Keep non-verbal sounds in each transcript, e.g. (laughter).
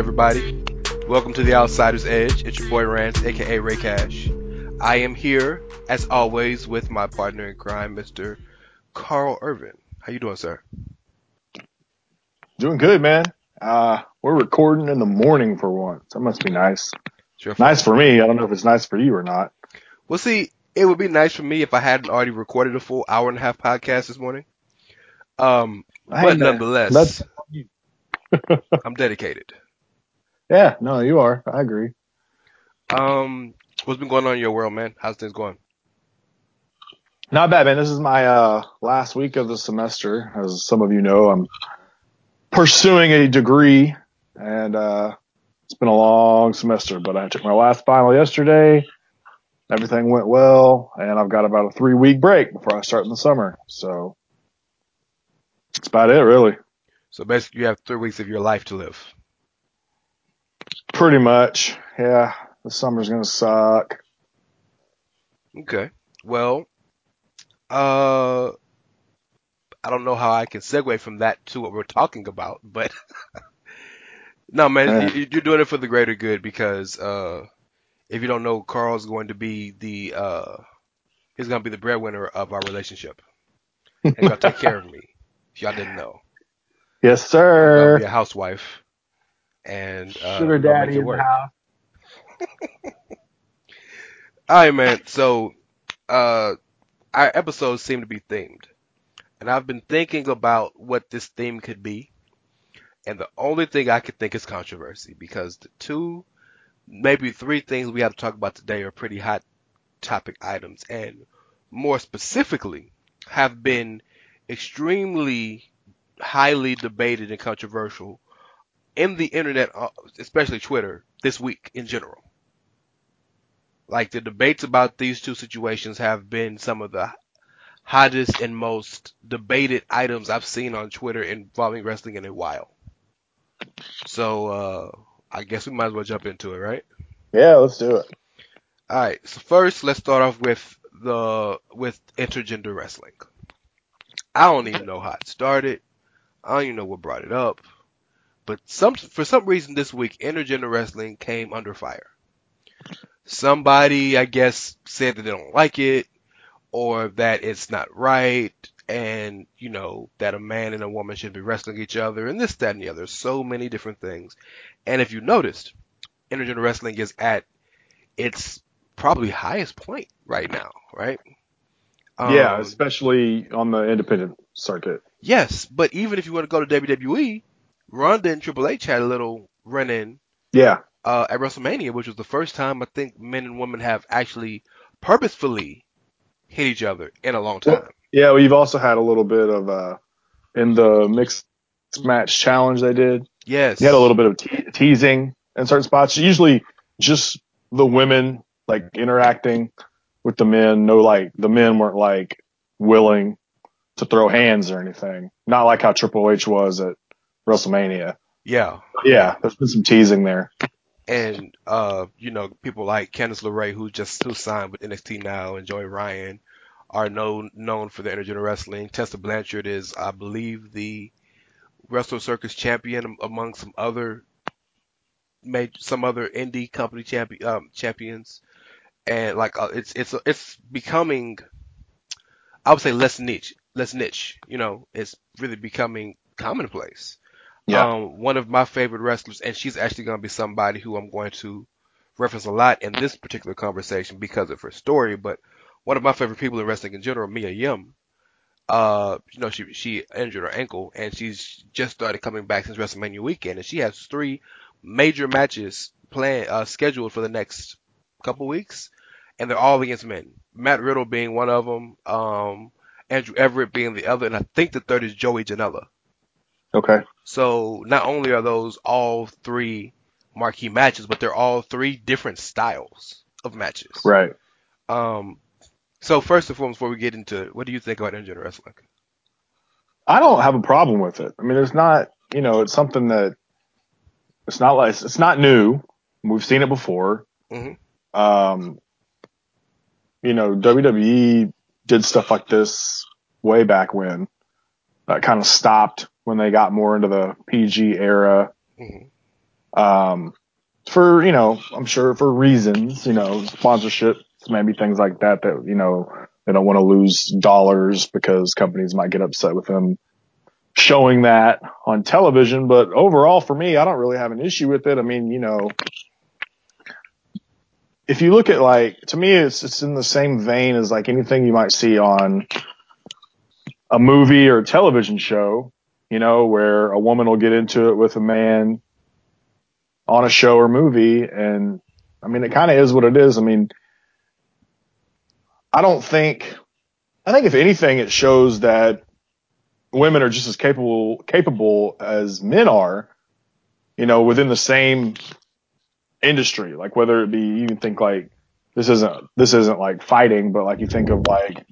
Everybody? Welcome to the Outsider's Edge. It's your boy Rance, aka Rey Cash. I am here, as always, with my partner in crime, Mr. Karl Kervin. How you doing, sir? Doing good, man. Uh, we're recording in the morning for once. That must be nice. Nice for me. I don't know if it's nice for you or not. Well, see, it would be nice for me if I hadn't already recorded a full hour and a half podcast this morning. Um, but nonetheless, that's- I'm dedicated. Yeah, no, you are. I agree. Um, what's been going on in your world, man? How's things going? Not bad, man. This is my uh, last week of the semester. As some of you know, I'm pursuing a degree, and uh, it's been a long semester. But I took my last final yesterday. Everything went well, and I've got about a three week break before I start in the summer. So that's about it, really. So basically, you have three weeks of your life to live. Pretty much, yeah. The summer's gonna suck. Okay. Well, uh, I don't know how I can segue from that to what we're talking about, but (laughs) no, man, Yeah. you're doing it for the greater good because, uh, if you don't know, Karl's going to be the, uh, he's going to be the breadwinner of our relationship. He's going to take care of me. If y'all didn't know. (laughs) Yes, sir. be a housewife. And, uh, Sugar daddy in the house. (laughs) All right, man. So, uh, our episodes seem to be themed. And I've been thinking about what this theme could be. And the only thing I could think is controversy because the two, maybe three things we have to talk about today are pretty hot topic items and more specifically have been extremely highly debated and controversial in the internet, uh, especially Twitter, this week in general. Like the debates about these two situations have been some of the hottest and most debated items I've seen on Twitter involving wrestling in a while. So uh I guess we might as well jump into it, right? Yeah, let's do it. Alright, so first let's start off with the with intergender wrestling. I don't even know how it started. I don't even know what brought it up. But some for some reason this week intergender wrestling came under fire. Somebody I guess said that they don't like it or that it's not right and you know that a man and a woman should be wrestling each other and this that and the other so many different things and if you noticed intergender wrestling is at its probably highest point right now right yeah, Um, especially on the independent circuit. yes but even if you want to go to WWE Ronda and Triple H had a little run in Yeah, uh, at WrestleMania, which was the first time I think men and women have actually purposefully hit each other in a long time. yeah. We've also had a little bit of uh in the mixed match challenge they did. Yes. You had a little bit of te- teasing in certain spots. Usually, just the women like interacting with the men. No, like the men weren't like willing to throw hands or anything. Not like how Triple H was at WrestleMania. Yeah. Yeah, there's been some teasing there. And, uh, you know, people like Candice LeRae, who just, who signed with NXT now, and Joey Ryan are known, known for the intergender wrestling. Tessa Blanchard is, I believe, the Wrestle Circus champion among some other major, some other indie company champion, um, champions. And like, uh, it's, it's, it's becoming, I would say less niche, less niche, you know, it's really becoming commonplace. Yeah. Um, one of my favorite wrestlers, and she's actually going to be somebody who I'm going to reference a lot in this particular conversation because of her story. But one of my favorite people in wrestling in general, Mia Yim, uh, you know, she she injured her ankle, and she's just started coming back since WrestleMania weekend, and she has three major matches planned uh, scheduled for the next couple weeks, and they're all against men. Matt Riddle being one of them, um, Andrew Everett being the other, and I think the third is Joey Janela. Okay. So not only are those all three marquee matches, but they're all three different styles of matches. Right. Um, so first and foremost, before we get into it, what do you think about intergender wrestling? I don't have a problem with it. I mean, it's not, you know, it's something that it's not like it's not new. We've seen it before. Mhm. Um, you know, WWE did stuff like this way back when. That kind of stopped when they got more into the PG era. Mhm. Um, for you know, I'm sure for reasons, you know, sponsorship, maybe things like that. That you know, they don't want to lose dollars because companies might get upset with them showing that on television. But overall, for me, I don't really have an issue with it. I mean, you know, if you look at like, to me, it's, it's in the same vein as like anything you might see on a movie or a television show, you know, where a woman will get into it with a man on a show or movie. And I mean, it kind of is what it is. I mean, I don't think, I think if anything, it shows that women are just as capable capable as men are, you know, within the same industry. Like whether it be you can think like this isn't this isn't like fighting, but like you think of like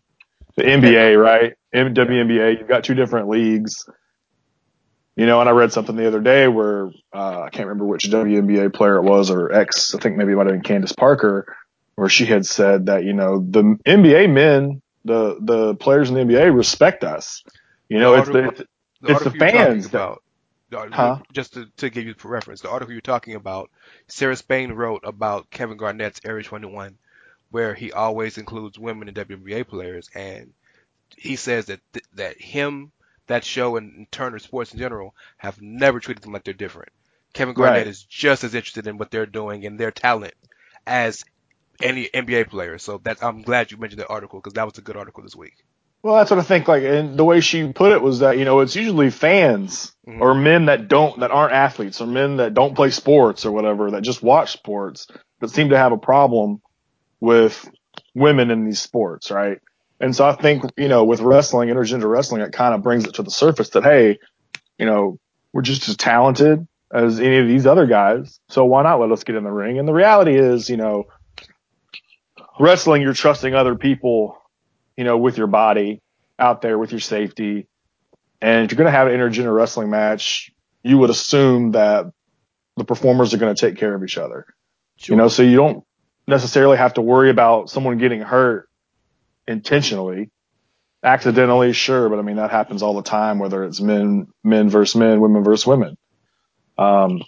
the NBA, right? WNBA, you've got two different leagues. You know, and I read something the other day where uh, I can't remember which WNBA player it was or ex. I think maybe it might have been Candace Parker, where she had said that you know the NBA men, the the players in the NBA respect us. You know, it's the, it's The It's the fans that- about. Huh? Just to, to give you for reference, the article you're talking about, Sarah Spain wrote about Kevin Garnett's Area 21, where he always includes women and WNBA players, and he says that th- that him, that show, and Turner Sports in general have never treated them like they're different. Kevin Garnett Right. is just as interested in what they're doing and their talent as any NBA player. So that's I'm glad you mentioned that article because that was a good article this week. Well, that's what I think. Like, and the way she put it was that you know it's usually fans Mhm. or men that don't that aren't athletes or men that don't play sports or whatever that just watch sports that seem to have a problem with women in these sports, right? And so I think you know with wrestling, intergender wrestling, it kind of brings it to the surface that hey, you know, we're just as talented as any of these other guys, so why not let us get in the ring? And the reality is, you know, wrestling, you're trusting other people you know, with your body out there with your safety. And if you're going to have an intergender wrestling match, you would assume that the performers are going to take care of each other. You know, so you don't necessarily have to worry about someone getting hurt intentionally. Accidentally, sure, but I mean that happens all the time, whether it's men, men versus men, women versus women. Um,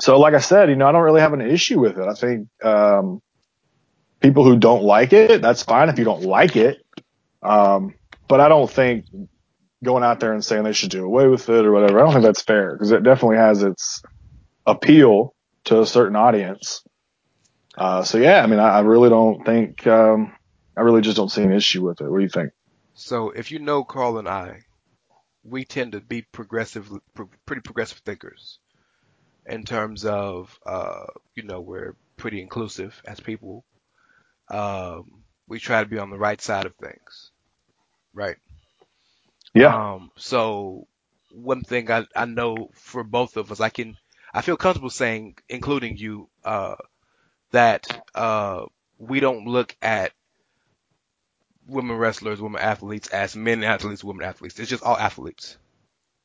so like I said, you know, I don't really have an issue with it. I think, um, people who don't like it, that's fine if you don't like it. Um, but I don't think going out there and saying they should do away with it or whatever, I don't think that's fair because it definitely has its appeal to a certain audience. Uh, so yeah, I mean, I, I really don't think, um, I really just don't see an issue with it. What do you think? So if you know Karl and I, we tend to be progressive, pretty progressive thinkers in terms of, uh, you know, we're pretty inclusive as people. Um, we try to be on the right side of things, right? Yeah. Um, so one thing I, I know for both of us, I can, I feel comfortable saying, including you, uh, that, uh, we don't look at women wrestlers, women athletes as men athletes, women athletes. It's just all athletes.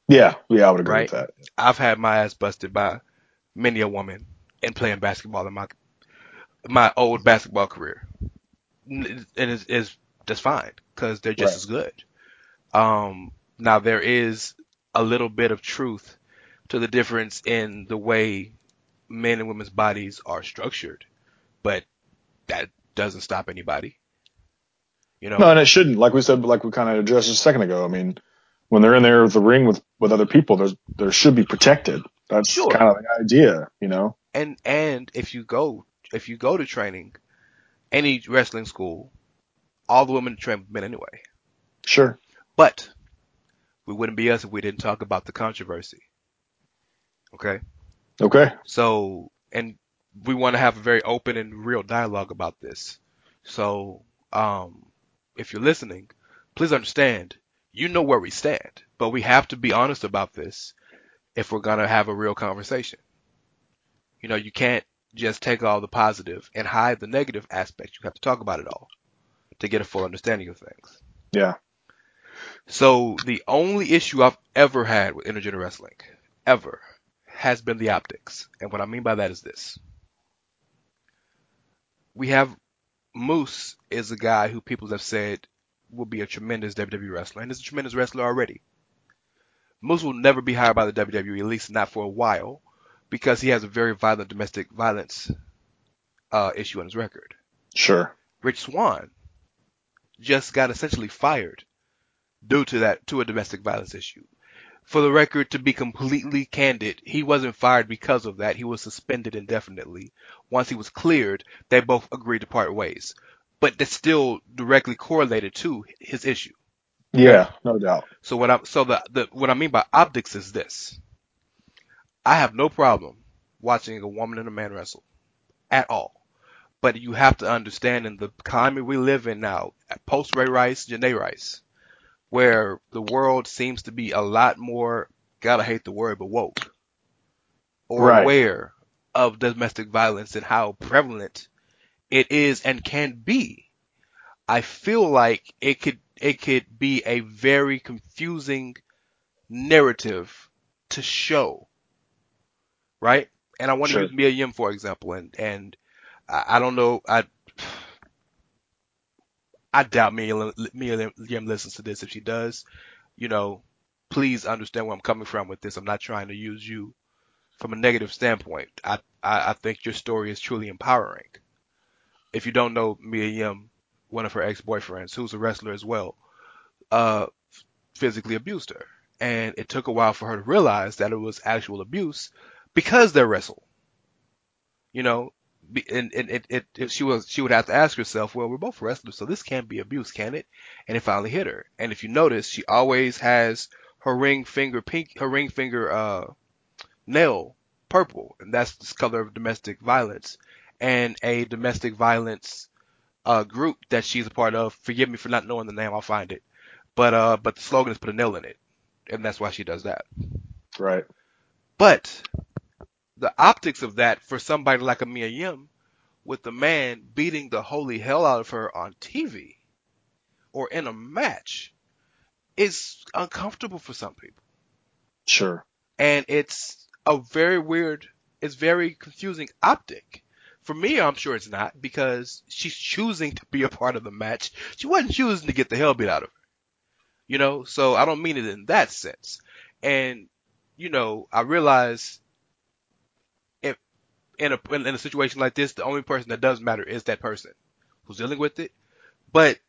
Yeah. Yeah. I would agree Right. with that. I've had my ass busted by many a woman in playing basketball in my my old basketball career, and it's, it's just fine because they're just Right. as good. Um, now there is a little bit of truth to the difference in the way men and women's bodies are structured, but that doesn't stop anybody. You know, No, and it shouldn't. Like we said, like we kind of addressed a second ago. I mean, when they're in there with the ring with, with other people, there's, there should be protected. That's Sure. kind of the idea, you know? and and if you go if you go to training, any wrestling school, all the women train with men anyway. Sure. But we wouldn't be us if we didn't talk about the controversy. Okay, Okay. so and we want to have a very open and real dialogue about this. So, um, if you're listening, please understand, you know where we stand, but we have to be honest about this if we're going to have a real conversation. You know, you can't just take all the positive and hide the negative aspects. You have to talk about it all to get a full understanding of things. Yeah. So the only issue I've ever had with intergender wrestling, ever, has been the optics. And what I mean by that is this. We have Moose is a guy who people have said will be a tremendous WWE wrestler, and is a tremendous wrestler already. Moose will never be hired by the WWE, at least not for a while, because he has a very violent domestic violence uh, issue on his record. Sure. Rich Swann just got essentially fired due to that to a domestic violence issue. For the record, to be completely candid, he wasn't fired because of that. He was suspended indefinitely. Once he was cleared, they both agreed to part ways. But that's still directly correlated to his issue. Yeah, no doubt. So what I so the, the what I mean by optics is this. I have no problem watching a woman and a man wrestle at all. But you have to understand in the climate we live in now, post Ray Rice, Janay Rice, where the world seems to be a lot more, gotta hate the word, but woke. Or Right. aware of domestic violence and how prevalent it is and can be. I feel like it could, it could be a very confusing narrative to show. Right? And I want Sure. to use Mia Yim for example, and, and I, I don't know, I, I doubt Mia, Mia Yim listens to this. If she does, you know, please understand where I'm coming from with this. I'm not trying to use you from a negative standpoint. I, I, I think your story is truly empowering. If you don't know Mia Yim, one of her ex-boyfriends, who's a wrestler as well, uh, physically abused her. And it took a while for her to realize that it was actual abuse because they wrestle. You know, and, and it, it, it, she was, she would have to ask herself, well, we're both wrestlers, so this can't be abuse, can it? And it finally hit her. And if you notice, she always has her ring finger pink, her ring finger, uh, nail purple, and that's the color of domestic violence. And a domestic violence, uh, group that she's a part of. Forgive me for not knowing the name, I'll find it. But, uh, but the slogan is put a nail in it. And that's why she does that. Right. But the optics of that for somebody like a Mia Yim, with the man beating the holy hell out of her on TV or in a match, is uncomfortable for some people. Sure. And it's a very weird, it's very confusing optic. For me, I'm sure it's not because she's choosing to be a part of the match. She wasn't choosing to get the hell beat out of her. You know, so I don't mean it in that sense. And, you know, I realize in a, in a situation like this, the only person that does matter is that person who's dealing with it. But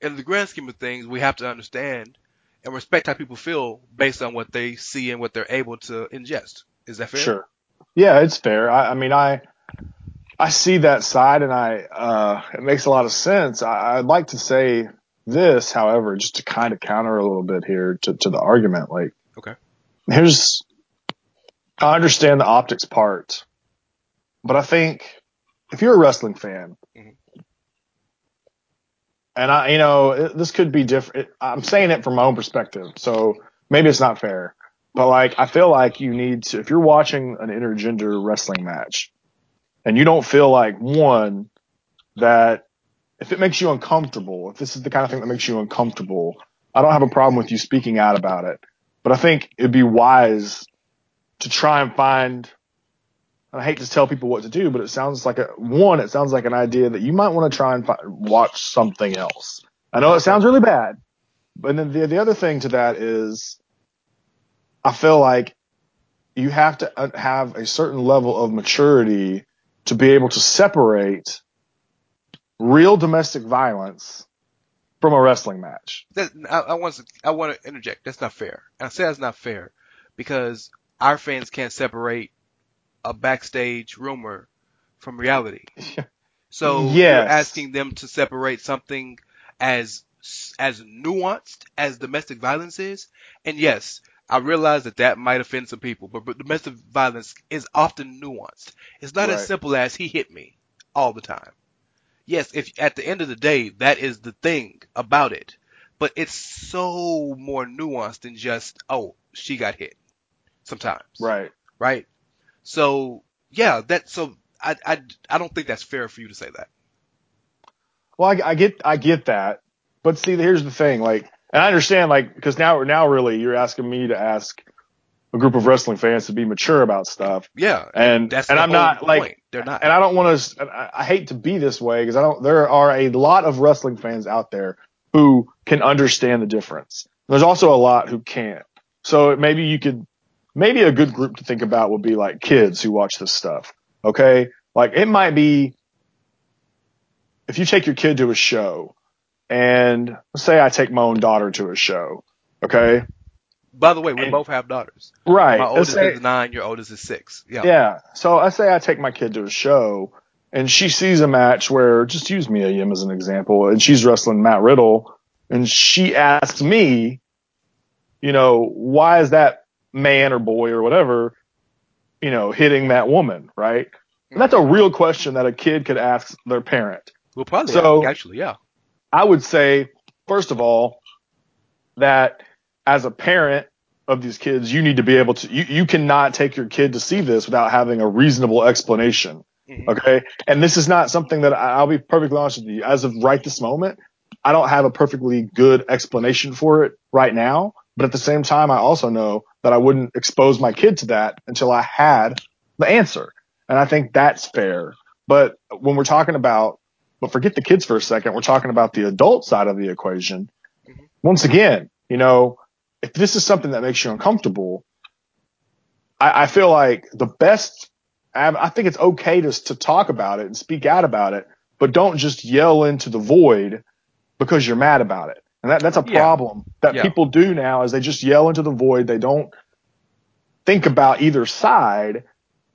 in the grand scheme of things, we have to understand and respect how people feel based on what they see and what they're able to ingest. Is that fair? Sure. Yeah, it's fair. I, I mean, I I see that side, and I uh, it makes a lot of sense. I, I'd like to say this, however, just to kind of counter a little bit here to, to the argument. Like, Okay. here's I understand the optics part, but I think if you're a wrestling fan, Mhm. and I, you know, it, this could be different. I'm saying it from my own perspective, so maybe it's not fair. But like, I feel like you need to, if you're watching an intergender wrestling match and you don't feel like one, that if it makes you uncomfortable, if this is the kind of thing that makes you uncomfortable, I don't have a problem with you speaking out about it. But I think it'd be wise to try and find, I hate to tell people what to do, but it sounds like a, one, it sounds like an idea that you might want to try and fi- watch something else. I know it sounds really bad, but then the, the other thing to that is I feel like you have to uh, have a certain level of maturity to be able to separate real domestic violence from a wrestling match. That, I, I want to, I want to interject. That's not fair. I say that's not fair because our fans can't separate a backstage rumor from reality. (laughs) So Yes. you're asking them to separate something as as nuanced as domestic violence is, and yes, I realize that that might offend some people, but, but domestic violence is often nuanced. It's not as simple as he hit me all the time. yes, if at the end of the day, that is the thing about it. But it's so more nuanced than just, oh, she got hit. Sometimes. Right. Right? So, yeah, that, so I, I, I don't think that's fair for you to say that. Well, I, I get, I get that. But see, here's the thing. Like, and I understand, like, because now, now really, you're asking me to ask a group of wrestling fans to be mature about stuff. Yeah. And, That's and I'm not like. They're not. and I don't want to. I, I hate to be this way because I don't. There are a lot of wrestling fans out there who can understand the difference. There's also a lot who can't. So maybe you could, maybe a good group to think about would be like kids who watch this stuff. Okay, like it might be if you take your kid to a show, and let's say I take my own daughter to a show. Okay, By the way, we and- both have daughters. right. My oldest say- is nine, your oldest is six. Yeah. Yeah. So I say I take my kid to a show and she sees a match where just use Mia Yim as an example and she's wrestling Matt Riddle and she asks me, you know, why is that man or boy or whatever, you know, hitting that woman, right? And that's a real question that a kid could ask their parent. We'll probably So- actually, yeah. I would say, first of all, that as a parent of these kids, you need to be able to, you, you cannot take your kid to see this without having a reasonable explanation. Mhm. Okay. And this is not something that I- I'll be perfectly honest with you. As of right this moment, I don't have a perfectly good explanation for it right now. But at the same time, I also know that I wouldn't expose my kid to that until I had the answer. And I think that's fair. But when we're talking about, but forget the kids for a second, we're talking about the adult side of the equation. Mhm. Once again, you know, if this is something that makes you uncomfortable, I, I feel like the best, I, I think it's okay to, to talk about it and speak out about it, but don't just yell into the void because you're mad about it. And that, that's a Yeah. problem that Yeah. people do now is they just yell into the void. They don't think about either side,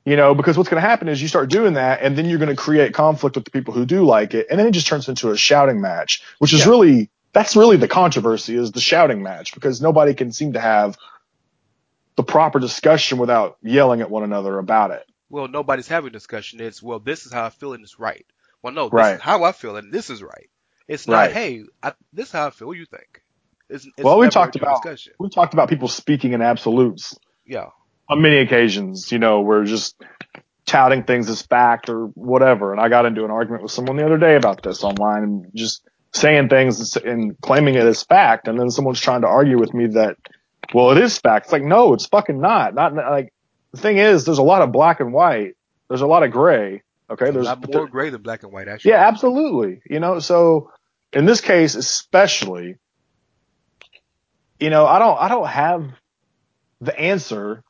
you know, because what's going to happen is you start doing that and then you're going to create conflict with the people who do like it. And then it just turns into a shouting match, which is Yeah. really, that's really the controversy is the shouting match because nobody can seem to have the proper discussion without yelling at one another about it. Well, nobody's having discussion. It's, well, this is how I feel and it's right. Well, no, this Right. is how I feel and this is right. It's not, Right. hey, I, this is how I feel. What do you think? It's, it's well, we talked about, discussion. we talked about people speaking in absolutes Yeah. on many occasions, you know, we're just touting things as fact or whatever. And I got into an argument with someone the other day about this online and just saying things and claiming it as fact. And then someone's trying to argue with me that, well, it is fact. It's like, no, it's fucking not. Not like the thing is, there's a lot of black and white. There's a lot of gray. Okay. There's lot more gray than black and white, actually. yeah, absolutely. You know, so in this case, especially, you know, I don't, I don't have the answer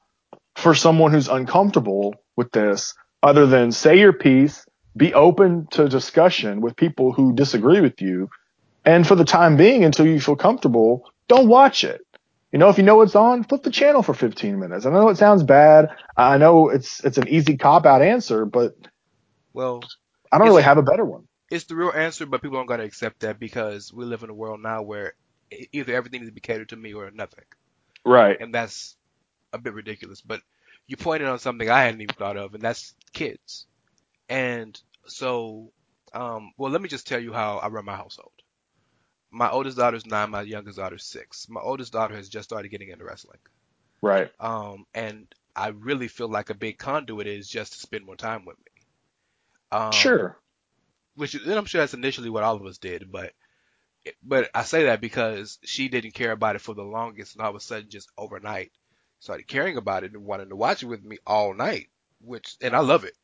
for someone who's uncomfortable with this other than say your piece, be open to discussion with people who disagree with you. And for the time being, until you feel comfortable, don't watch it. You know, if you know what's on, flip the channel for 15 minutes. I know it sounds bad. I know it's, it's an easy cop out answer, but Well, I don't really have a better one. It's the real answer, but people don't gotta accept that because we live in a world now where either everything needs to be catered to me or nothing. Right. And that's a bit ridiculous. But you pointed on something I hadn't even thought of, and that's kids. And so, um, well, let me just tell you how I run my household. My oldest daughter's nine, my youngest daughter's six. My oldest daughter has just started getting into wrestling. Right. Um, and I really feel like a big conduit is just to spend more time with me. Um, Sure. Which and I'm sure that's initially what all of us did, but but I say that because she didn't care about it for the longest, and all of a sudden, just overnight, started caring about it and wanting to watch it with me all night. Which and I love it.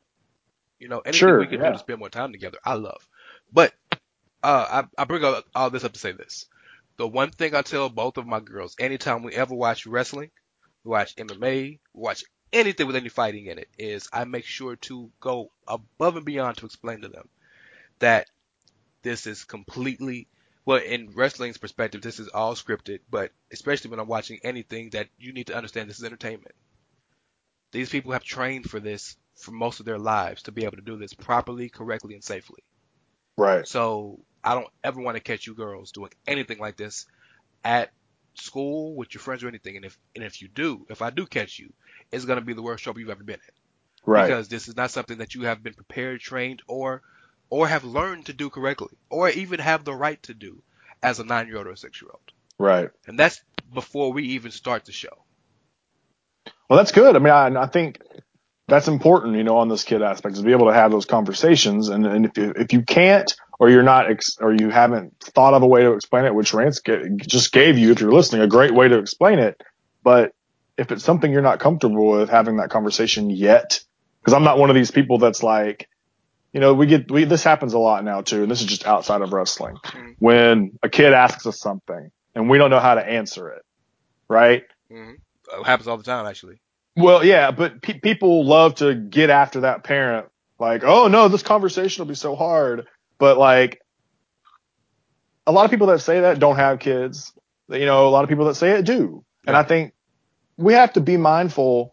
You know, anything Sure, we can yeah. do to spend more time together, I love. But uh, I I bring all, all this up to say this: the one thing I tell both of my girls, anytime we ever watch wrestling, we watch MMA, we watch anything with any fighting in it, is I make sure to go above and beyond to explain to them that this is completely well in wrestling's perspective this is all scripted but especially when i'm watching anything that you need to understand this is entertainment these people have trained for this for most of their lives to be able to do this properly correctly and safely Right. so i don't ever want to catch you girls doing anything like this at school with your friends or anything and if and if you do if i do catch you it's going to be the worst trouble you've ever been in Right. because this is not something that you have been prepared, trained, or or have learned to do correctly or even have the right to do as a nine year old or a six year old. Right. And that's before we even start the show. Well, that's good. I mean, I, I think that's important, you know, on this kid aspect is to be able to have those conversations. And, and if you, if you can't, or you're not, ex- or you haven't thought of a way to explain it, which Rance g- just gave you, if you're listening, a great way to explain it. But if it's something you're not comfortable with having that conversation yet, because I'm not one of these people that's like, you know, we get, we, this happens a lot now too. And this is just outside of wrestling. Mhm. When a kid asks us something and we don't know how to answer it, right? hmm It happens all the time, actually. Well, yeah, but pe- people love to get after that parent, like, oh no, this conversation will be so hard. But like, a lot of people that say that don't have kids. You know, a lot of people that say it do. And I think we have to be mindful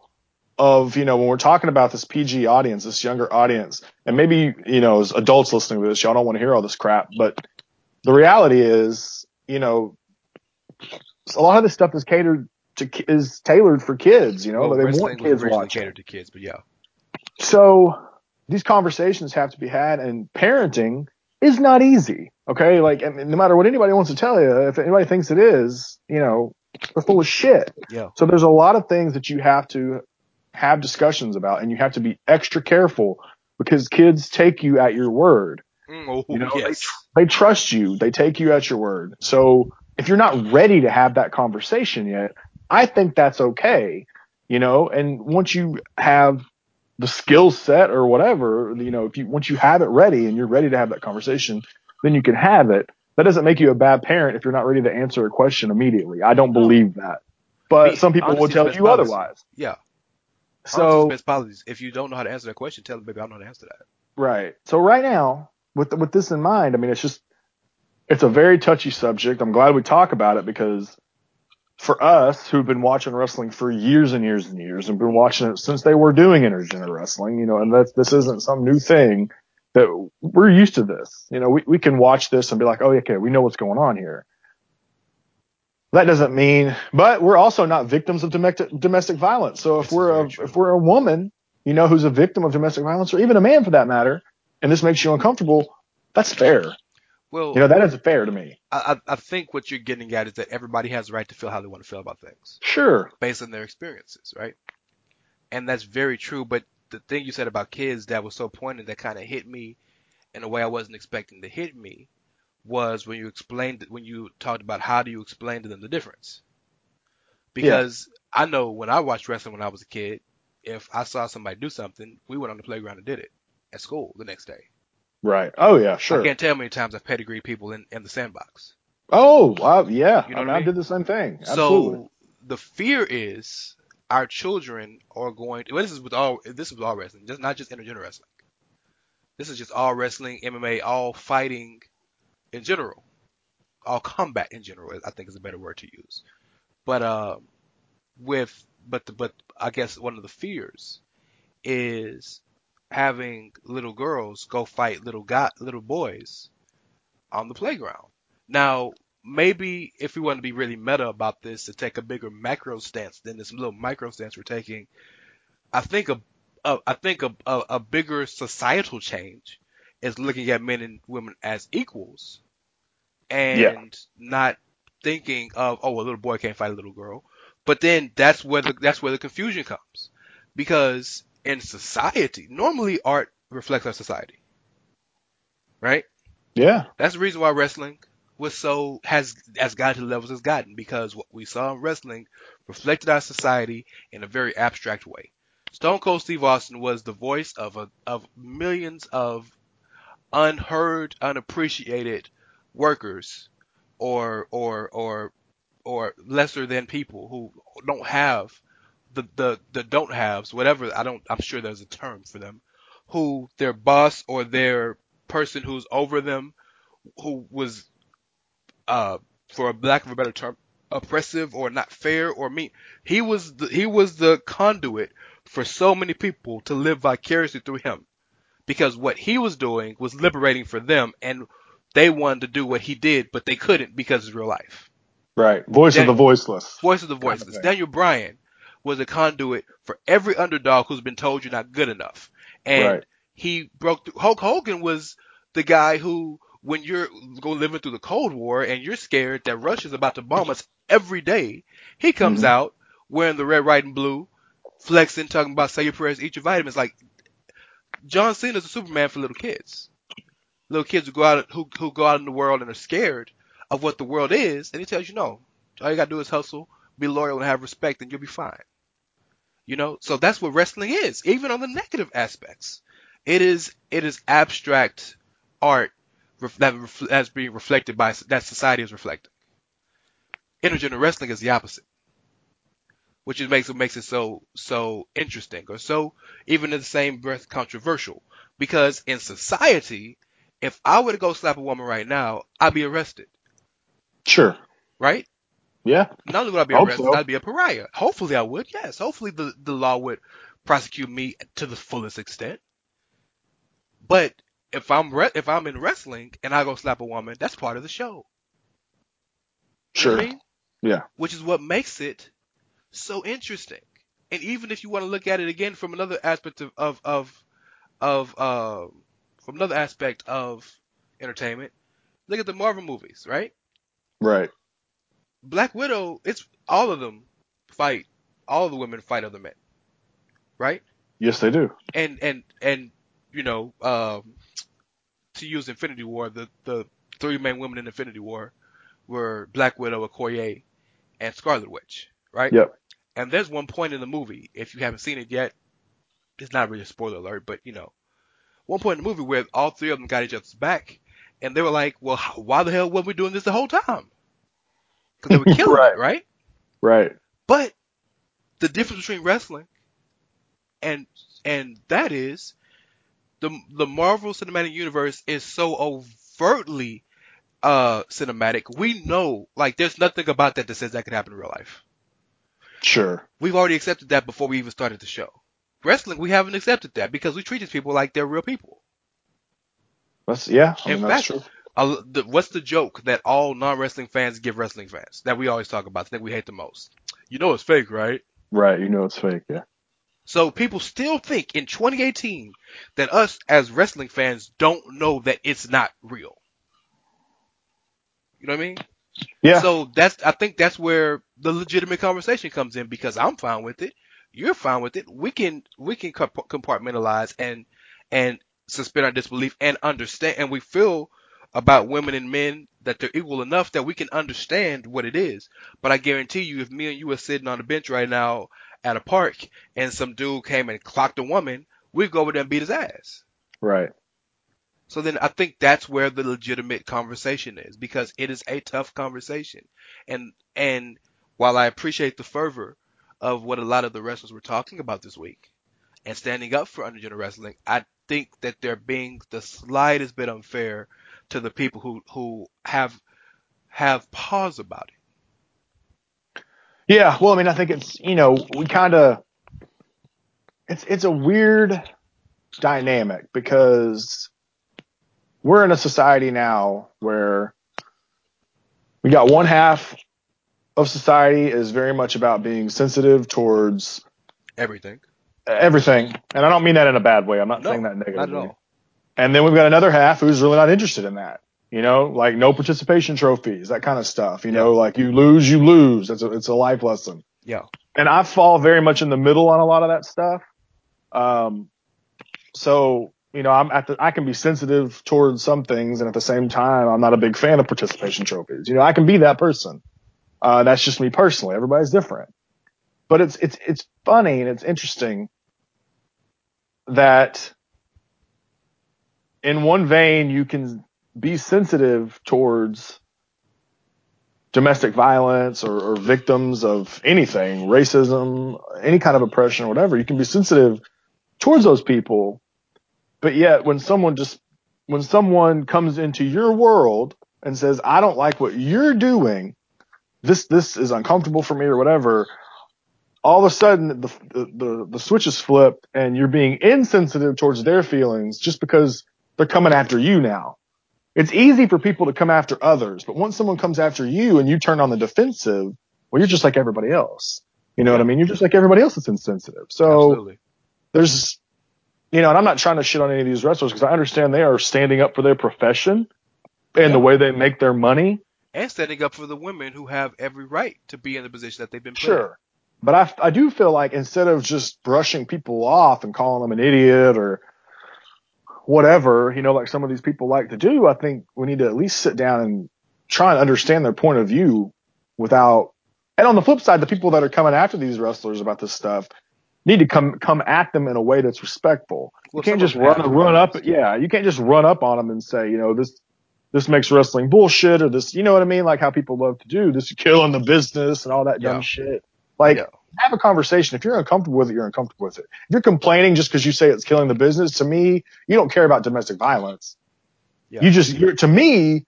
of, you know, when we're talking about this PG audience, this younger audience, and maybe, you know, as adults listening to this, y'all don't want to hear all this crap, but the reality is, you know, a lot of this stuff is catered to, is tailored for kids, you know, Well, they want kids watching. catered to kids, but yeah. So these conversations have to be had and parenting is not easy. Okay. Like, I mean, no matter what anybody wants to tell you, if anybody thinks it is, you know, they're full of shit. Yeah. So there's a lot of things that you have to have discussions about and you have to be extra careful because kids take you at your word. Mm, oh, You know, they yes. They trust you. They take you at your word. So if you're not ready to have that conversation yet, I think that's okay. You know, and once you have the skill set or whatever, you know, if you, once you have it ready and you're ready to have that conversation, then you can have it. That doesn't make you a bad parent if you're not ready to answer a question immediately. I don't believe that. But some people will tell you policy. otherwise. Yeah. So best policies. If you don't know how to answer that question, tell them, baby, I don't know how to answer that. Right. So right now, with with this in mind, I mean, it's just it's a very touchy subject. I'm glad we talk about it because for us who've been watching wrestling for years and years and years and been watching it since they were doing intergender wrestling, you know, and that's this isn't some new thing that we're used to this. You know, we, we can watch this and be like, oh, okay, we know what's going on here. That doesn't mean, but we're also not victims of domestic domestic violence. So if This is we're a, true. if we're a woman, you know, who's a victim of domestic violence, or even a man for that matter, and this makes you uncomfortable, that's fair. Well, You know, that is fair to me. I, I I think what you're getting at is that everybody has the right to feel how they want to feel about things Sure. based on their experiences, right? And that's very true. But the thing you said about kids that was so pointed that kind of hit me in a way I wasn't expecting to hit me was when you explained when you talked about how do you explain to them the difference. Because I know when I watched wrestling when I was a kid, if I saw somebody do something, we went on the playground and did it at school the next day. Right. Oh yeah, sure. I can't tell how many times I've pedigreed people in, in the sandbox. Oh, wow, yeah. You know I, mean, I I did the same thing. Absolutely. So the fear is our children are going. Well, this is with all. This is with all wrestling, just not just intergender wrestling. This is just all wrestling, MMA, all fighting in general, all combat in general. I think is a better word to use. But uh, with but the, but I guess one of the fears is having little girls go fight little guy, little boys on the playground. Now, maybe if we want to be really meta about this to take a bigger macro stance than this little micro stance we're taking, I think a, a I think a, a, a bigger societal change is looking at men and women as equals and Yeah. not thinking of oh a little boy can't fight a little girl. But then that's where the that's where the confusion comes. Because in society, normally art reflects our society. Right? yeah. That's the reason why wrestling was so has has gotten to the levels it's gotten because what we saw in wrestling reflected our society in a very abstract way. Stone Cold Steve Austin was the voice of a of millions of unheard, unappreciated workers or or or or lesser than people who don't have the the the don't haves whatever I don't I'm sure there's a term for them who their boss or their person who's over them who was uh for a lack of a better term oppressive or not fair or mean. He was the, he was the conduit for so many people to live vicariously through him because what he was doing was liberating for them and they wanted to do what he did but they couldn't because it's real life Right. Voice Dan- of the voiceless. voice of the Kind of voiceless daniel bryan was a conduit for every underdog who's been told you're not good enough and Right. he broke through hulk hogan was the guy who, when you're going living through the Cold War and you're scared that Russia's about to bomb us every day, he comes Mhm. out wearing the red, white, and blue, flexing, talking about say your prayers, eat your vitamins. Like John Cena's a Superman for little kids. Little kids who go out who who go out in the world and are scared of what the world is, and he tells you no. All you gotta do is hustle, be loyal, and have respect, and you'll be fine. You know, so that's what wrestling is, even on the negative aspects. It is it is abstract art that that's being reflected by that society is reflecting. Intergender wrestling is the opposite, which is makes it makes it so so interesting or so even in the same breath controversial. Because in society, if I were to go slap a woman right now, I'd be arrested, Sure. right? Yeah. Not only would I be arrested, so. I'd be a pariah. Hopefully I would, yes. Hopefully the, the law would prosecute me to the fullest extent. But if I'm re- if I'm in wrestling and I go slap a woman, that's part of the show. You know Sure. I mean? Yeah. Which is what makes it so interesting. And even if you want to look at it again from another aspect of of of, of uh, from another aspect of entertainment, look at the Marvel movies, right? Right. Black Widow, it's all of them fight. All of the women fight other men, right? Yes, they do. And and and you know, um, to use Infinity War, the the three main women in Infinity War were Black Widow, Okoye, and Scarlet Witch, right? Yep. And there's one point in the movie, if you haven't seen it yet, it's not really a spoiler alert, but you know, one point in the movie where all three of them got each other's back, and they were like, "Well, why the hell weren't we doing this the whole time?" Because they were (laughs) killing Right. it, right? Right. But the difference between wrestling and and that is the the Marvel Cinematic Universe is so overtly uh cinematic. We know like there's nothing about that that says that could happen in real life. Sure. We've already accepted that before we even started the show. Wrestling, we haven't accepted that because we treat these people like they're real people. That's yeah. I In mean, that's fact, true. Uh, the, what's the joke that all non-wrestling fans give wrestling fans that we always talk about? The thing we hate the most. You know it's fake, right? Right. You know it's fake. Yeah. So people still think in 2018 that us as wrestling fans don't know that it's not real. You know what I mean? Yeah. So that's I think that's where the legitimate conversation comes in because I'm fine with it. You're fine with it. We can we can compartmentalize and and suspend our disbelief and understand and we feel about women and men that they're equal enough that we can understand what it is. But I guarantee you if me and you were sitting on a bench right now at a park and some dude came and clocked a woman, we'd go over there and beat his ass. right. So then I think that's where the legitimate conversation is because it is a tough conversation. And and while I appreciate the fervor of what a lot of the wrestlers were talking about this week and standing up for intergender wrestling, I think that they're being the slightest bit unfair to the people who who have have pause about it. Yeah. Well, I mean, I think it's you know we kind of it's it's a weird dynamic because we're in a society now where we got one half of society is very much about being sensitive towards Everything. everything, and I don't mean that in a bad way. I'm not No, saying that negatively. Not at all. And then we've got another half who's really not interested in that. You know, like no participation trophies, that kind of stuff. You know, like you lose, you lose. It's a, it's a life lesson. Yeah. And I fall very much in the middle on a lot of that stuff. Um, so, you know, I'm at the, I can be sensitive towards some things and at the same time, I'm not a big fan of participation trophies. You know, I can be that person. Uh, that's just me personally. Everybody's different. But it's, it's, it's funny and it's interesting that in one vein, you can be sensitive towards domestic violence or, or victims of anything, racism, any kind of oppression or whatever. You can be sensitive towards those people. But yet when someone just, when someone comes into your world and says, I don't like what you're doing, this, this is uncomfortable for me or whatever, all of a sudden the, the, the, the switch is flipped and you're being insensitive towards their feelings just because they're coming after you now. It's easy for people to come after others, but once someone comes after you and you turn on the defensive, well, you're just like everybody else. You know what I mean? You're just like everybody else that's insensitive. So Absolutely. there's, you know, and I'm not trying to shit on any of these wrestlers because I understand they are standing up for their profession and the way they make their money. And standing up for the women who have every right to be in the position that they've been put in. Sure. But I, I do feel like instead of just brushing people off and calling them an idiot or whatever, you know, like some of these people like to do, I think we need to at least sit down and try and understand their point of view without, and on the flip side, the people that are coming after these wrestlers about this stuff need to come, come at them in a way that's respectful. Well, you can't just run, run up. Yeah. You can't just run up on them and say, you know, this, this makes wrestling bullshit or this, you know what I mean? Like how people love to do this, killing the business and all that dumb Yeah. shit. Like, Yeah. have a conversation. If you're uncomfortable with it, you're uncomfortable with it. If you're complaining just because you say it's killing the business, to me, you don't care about domestic violence. Yeah. You just, you're, to me,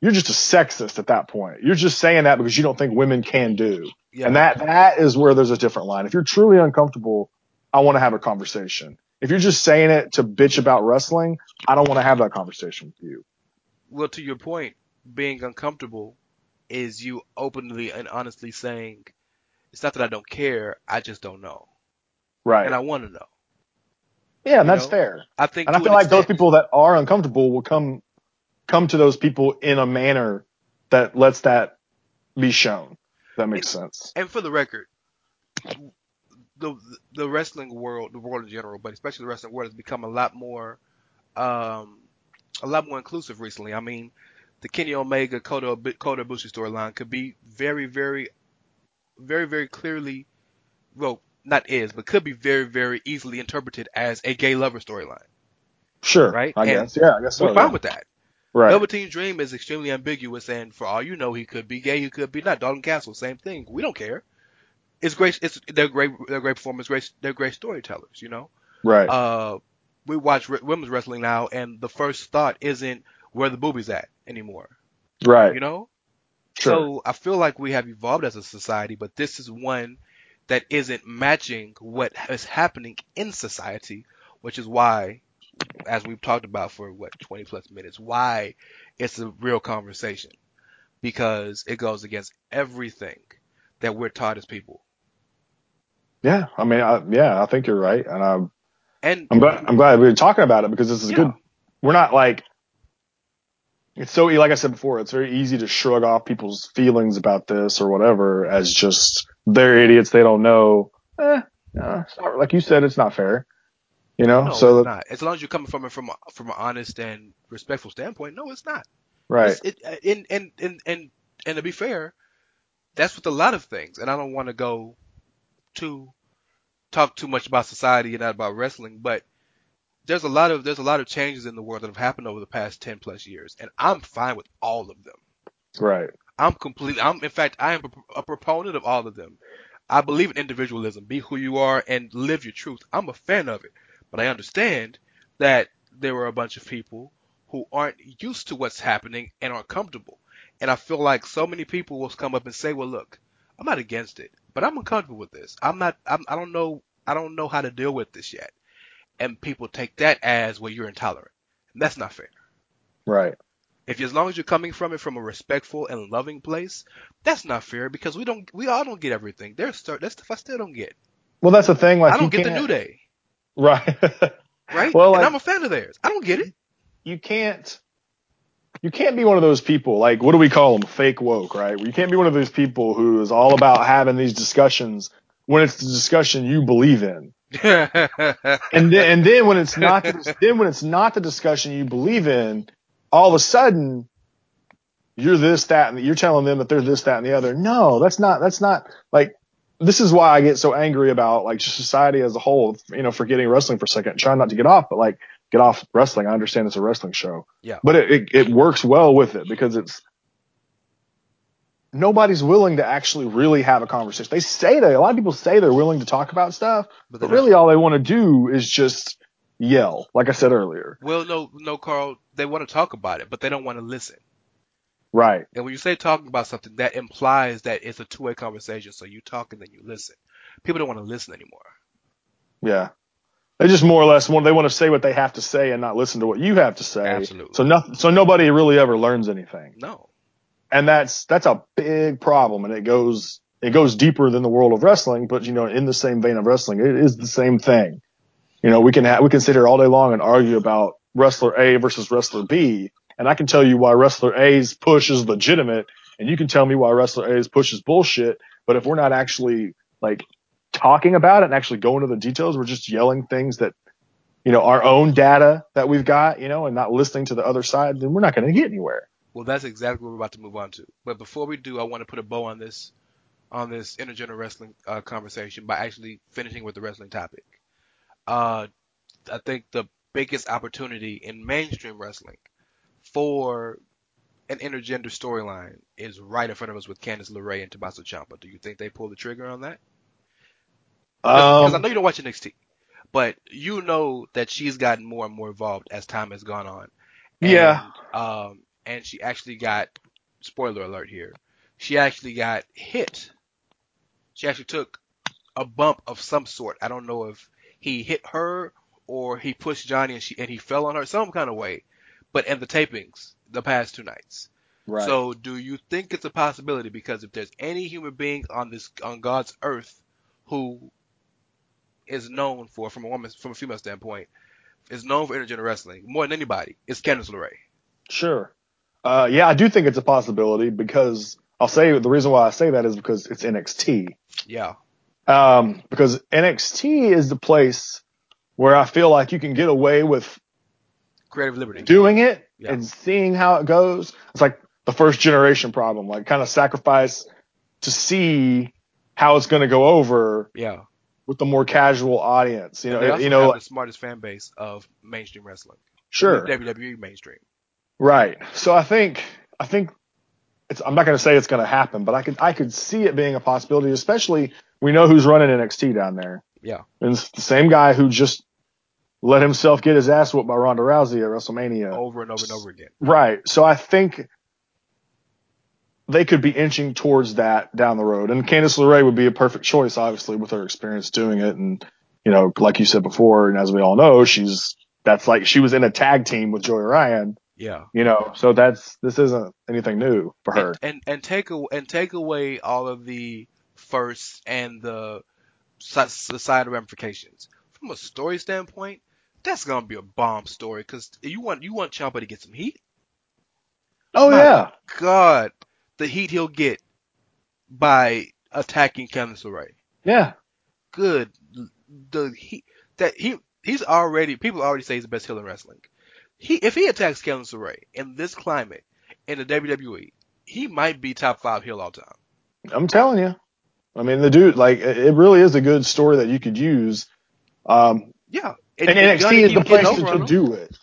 you're just a sexist at that point. You're just saying that because you don't think women can do. Yeah. And that, that is where there's a different line. If you're truly uncomfortable, I want to have a conversation. If you're just saying it to bitch about wrestling, I don't want to have that conversation with you. Well, to your point, being uncomfortable is you openly and honestly saying, it's not that I don't care, I just don't know. Right. And I want to know. yeah, and you that's know, fair. I think And I feel like those people that are uncomfortable will come come to those people in a manner that lets that be shown. That makes sense. and for the record, the the wrestling world, the world in general, but especially the wrestling world, has become a lot more, um, a lot more inclusive recently. I mean, the Kenny Omega Kota Kota Ibushi storyline could be very, very, very, very clearly, well, not is, but could be very, very easily interpreted as a gay lover storyline. Sure. Right? I And guess. Yeah, I guess so. We're fine yeah. with that. Right. Velveteen Dream is extremely ambiguous, and for all you know, he could be gay, he could be not. Dalton Castle, same thing. We don't care. It's great. It's they're great. They're great performers. Great. They're great storytellers. You know. right. Uh, we watch re- women's wrestling now, and the first thought isn't where the boobies at anymore. right. You know. sure. So I feel like we have evolved as a society, but this is one that isn't matching what is happening in society, which is why, as we've talked about for what 20 plus minutes, why it's a real conversation because it goes against everything that we're taught as people. yeah. I mean, I, yeah, I think you're right, and And I'm glad I'm glad we we're talking about it because this is Yeah. good. We're not like it's so like I said before, it's very easy to shrug off people's feelings about this or whatever as just they're idiots, they don't know. Eh, it's not, like you said, it's not fair. You know, no, so it's not. As long as you're coming from it from a, from an honest and respectful standpoint, no, it's not. right, It's- It, and, and, and, and, and to be fair, that's with a lot of things. And I don't want to go too, talk too much about society and not about wrestling, but there's a lot of, there's a lot of changes in the world that have happened over the past 10 plus years. And I'm fine with all of them. right, I'm completely, I'm, in fact, I am a proponent of all of them. I believe in individualism. Be who you are and live your truth. I'm a fan of it. But I understand that there are a bunch of people who aren't used to what's happening and aren't comfortable. And I feel like so many people will come up and say, well, look, I'm not against it, but I'm uncomfortable with this. I'm not, I'm, I don't know, I don't know how to deal with this yet. And people take that as, well, you're intolerant. And that's not fair. right. If as long as you're coming from it from a respectful and loving place, that's not fair because we don't, we all don't get everything. There's that's stuff I still don't get. Well, that's the thing. Like I don't get the can't- New Day, Right. (laughs) right? Well, and I'm a fan of theirs. I don't get it. you can't you can't be one of those people like what do we call them fake woke right? You can't be one of those people who is all about having these discussions when it's the discussion you believe in. (laughs) And then and then when it's not the, then when it's not the discussion you believe in all of a sudden you're this that and you're telling them that they're this that and the other. No that's not that's not like this is why I get so angry about like society as a whole, you know, forgetting wrestling for a second, trying not to get off, but like get off wrestling. I understand it's a wrestling show. Yeah. But it, it, it works well with it because it's nobody's willing to actually really have a conversation. They say they, a lot of people say they're willing to talk about stuff, But but really all they want to do is just yell, like I said earlier. Well, no, no, Karl. They want to talk about it, but they don't want to listen. Right. And when you say talking about something, that implies that it's a two-way conversation. So you talk and then you listen. People don't want to listen anymore. Yeah. They just more or less want, they want to say what they have to say and not listen to what you have to say. Absolutely. So nothing, so nobody really ever learns anything. No. and that's that's a big problem and it goes it goes deeper than the world of wrestling but you know in the same vein of wrestling it is the same thing You know, we can ha- we can sit here all day long and argue about wrestler A versus wrestler B, and I can tell you why wrestler A's push is legitimate, and you can tell me why wrestler A's push is bullshit. But if we're not actually like talking about it and actually going to the details, we're just yelling things that you know our own data that we've got, you know, and not listening to the other side, then we're not going to get anywhere. Well, that's exactly what we're about to move on to. But before we do, I want to put a bow on this on this intergender wrestling uh, conversation by actually finishing with the wrestling topic. Uh, I think the biggest opportunity in mainstream wrestling for an intergender storyline is right in front of us with Candice LeRae and Tommaso Ciampa. Do you think they pull the trigger on that? Because I Um, know you don't watch NXT, but you know that she's gotten more and more involved as time has gone on. And, Yeah. Um, and she actually got, spoiler alert here, she actually got hit. She actually took a bump of some sort. I don't know if he hit her or he pushed Johnny and she and he fell on her some kind of way. But in the tapings, the past two nights. right. So do you think it's a possibility? Because if there's any human being on this on God's earth who is known for, from a woman, from a female standpoint, is known for intergender wrestling more than anybody, it's Candice LeRae. Sure. Uh, yeah, I do think it's a possibility because I'll say the reason why I say that is because it's NXT. Yeah, Um, because NXT is the place where I feel like you can get away with creative liberty. doing it Yeah. and seeing how it goes. It's like the first generation problem, like kind of sacrifice to see how it's going to go over Yeah, with the more casual audience. You know, you know, the smartest fan base of mainstream wrestling. sure. WWE mainstream. Right. So I think I think it's I'm not going to say it's going to happen, but I could I could see it being a possibility, especially we know who's running NXT down there. Yeah. And it's the same guy who just let himself get his ass whooped by Ronda Rousey at WrestleMania. Over and over and over again. Right. So I think they could be inching towards that down the road. And Candice LeRae would be a perfect choice, obviously, with her experience doing it. And, you know, like you said before, and as we all know, she's, that's like, she was in a tag team with Joey Ryan, Yeah. you know, so that's, this isn't anything new for her. And, and and take a, and take away all of the firsts and the side ramifications. From a story standpoint, that's gonna be a bomb story because you want you want Ciampa to get some heat. Oh, My yeah. God, the heat he'll get by attacking Candice LeRae. Yeah. Good, the he that he he's already people already say he's the best heel in wrestling. He if he attacks Candice LeRae in this climate in the WWE, he might be top five heel all time. I'm telling you. I mean, the dude, like, it really is a good story that you could use. Um, Yeah, and, if Johnny NXT is the place to, to do it.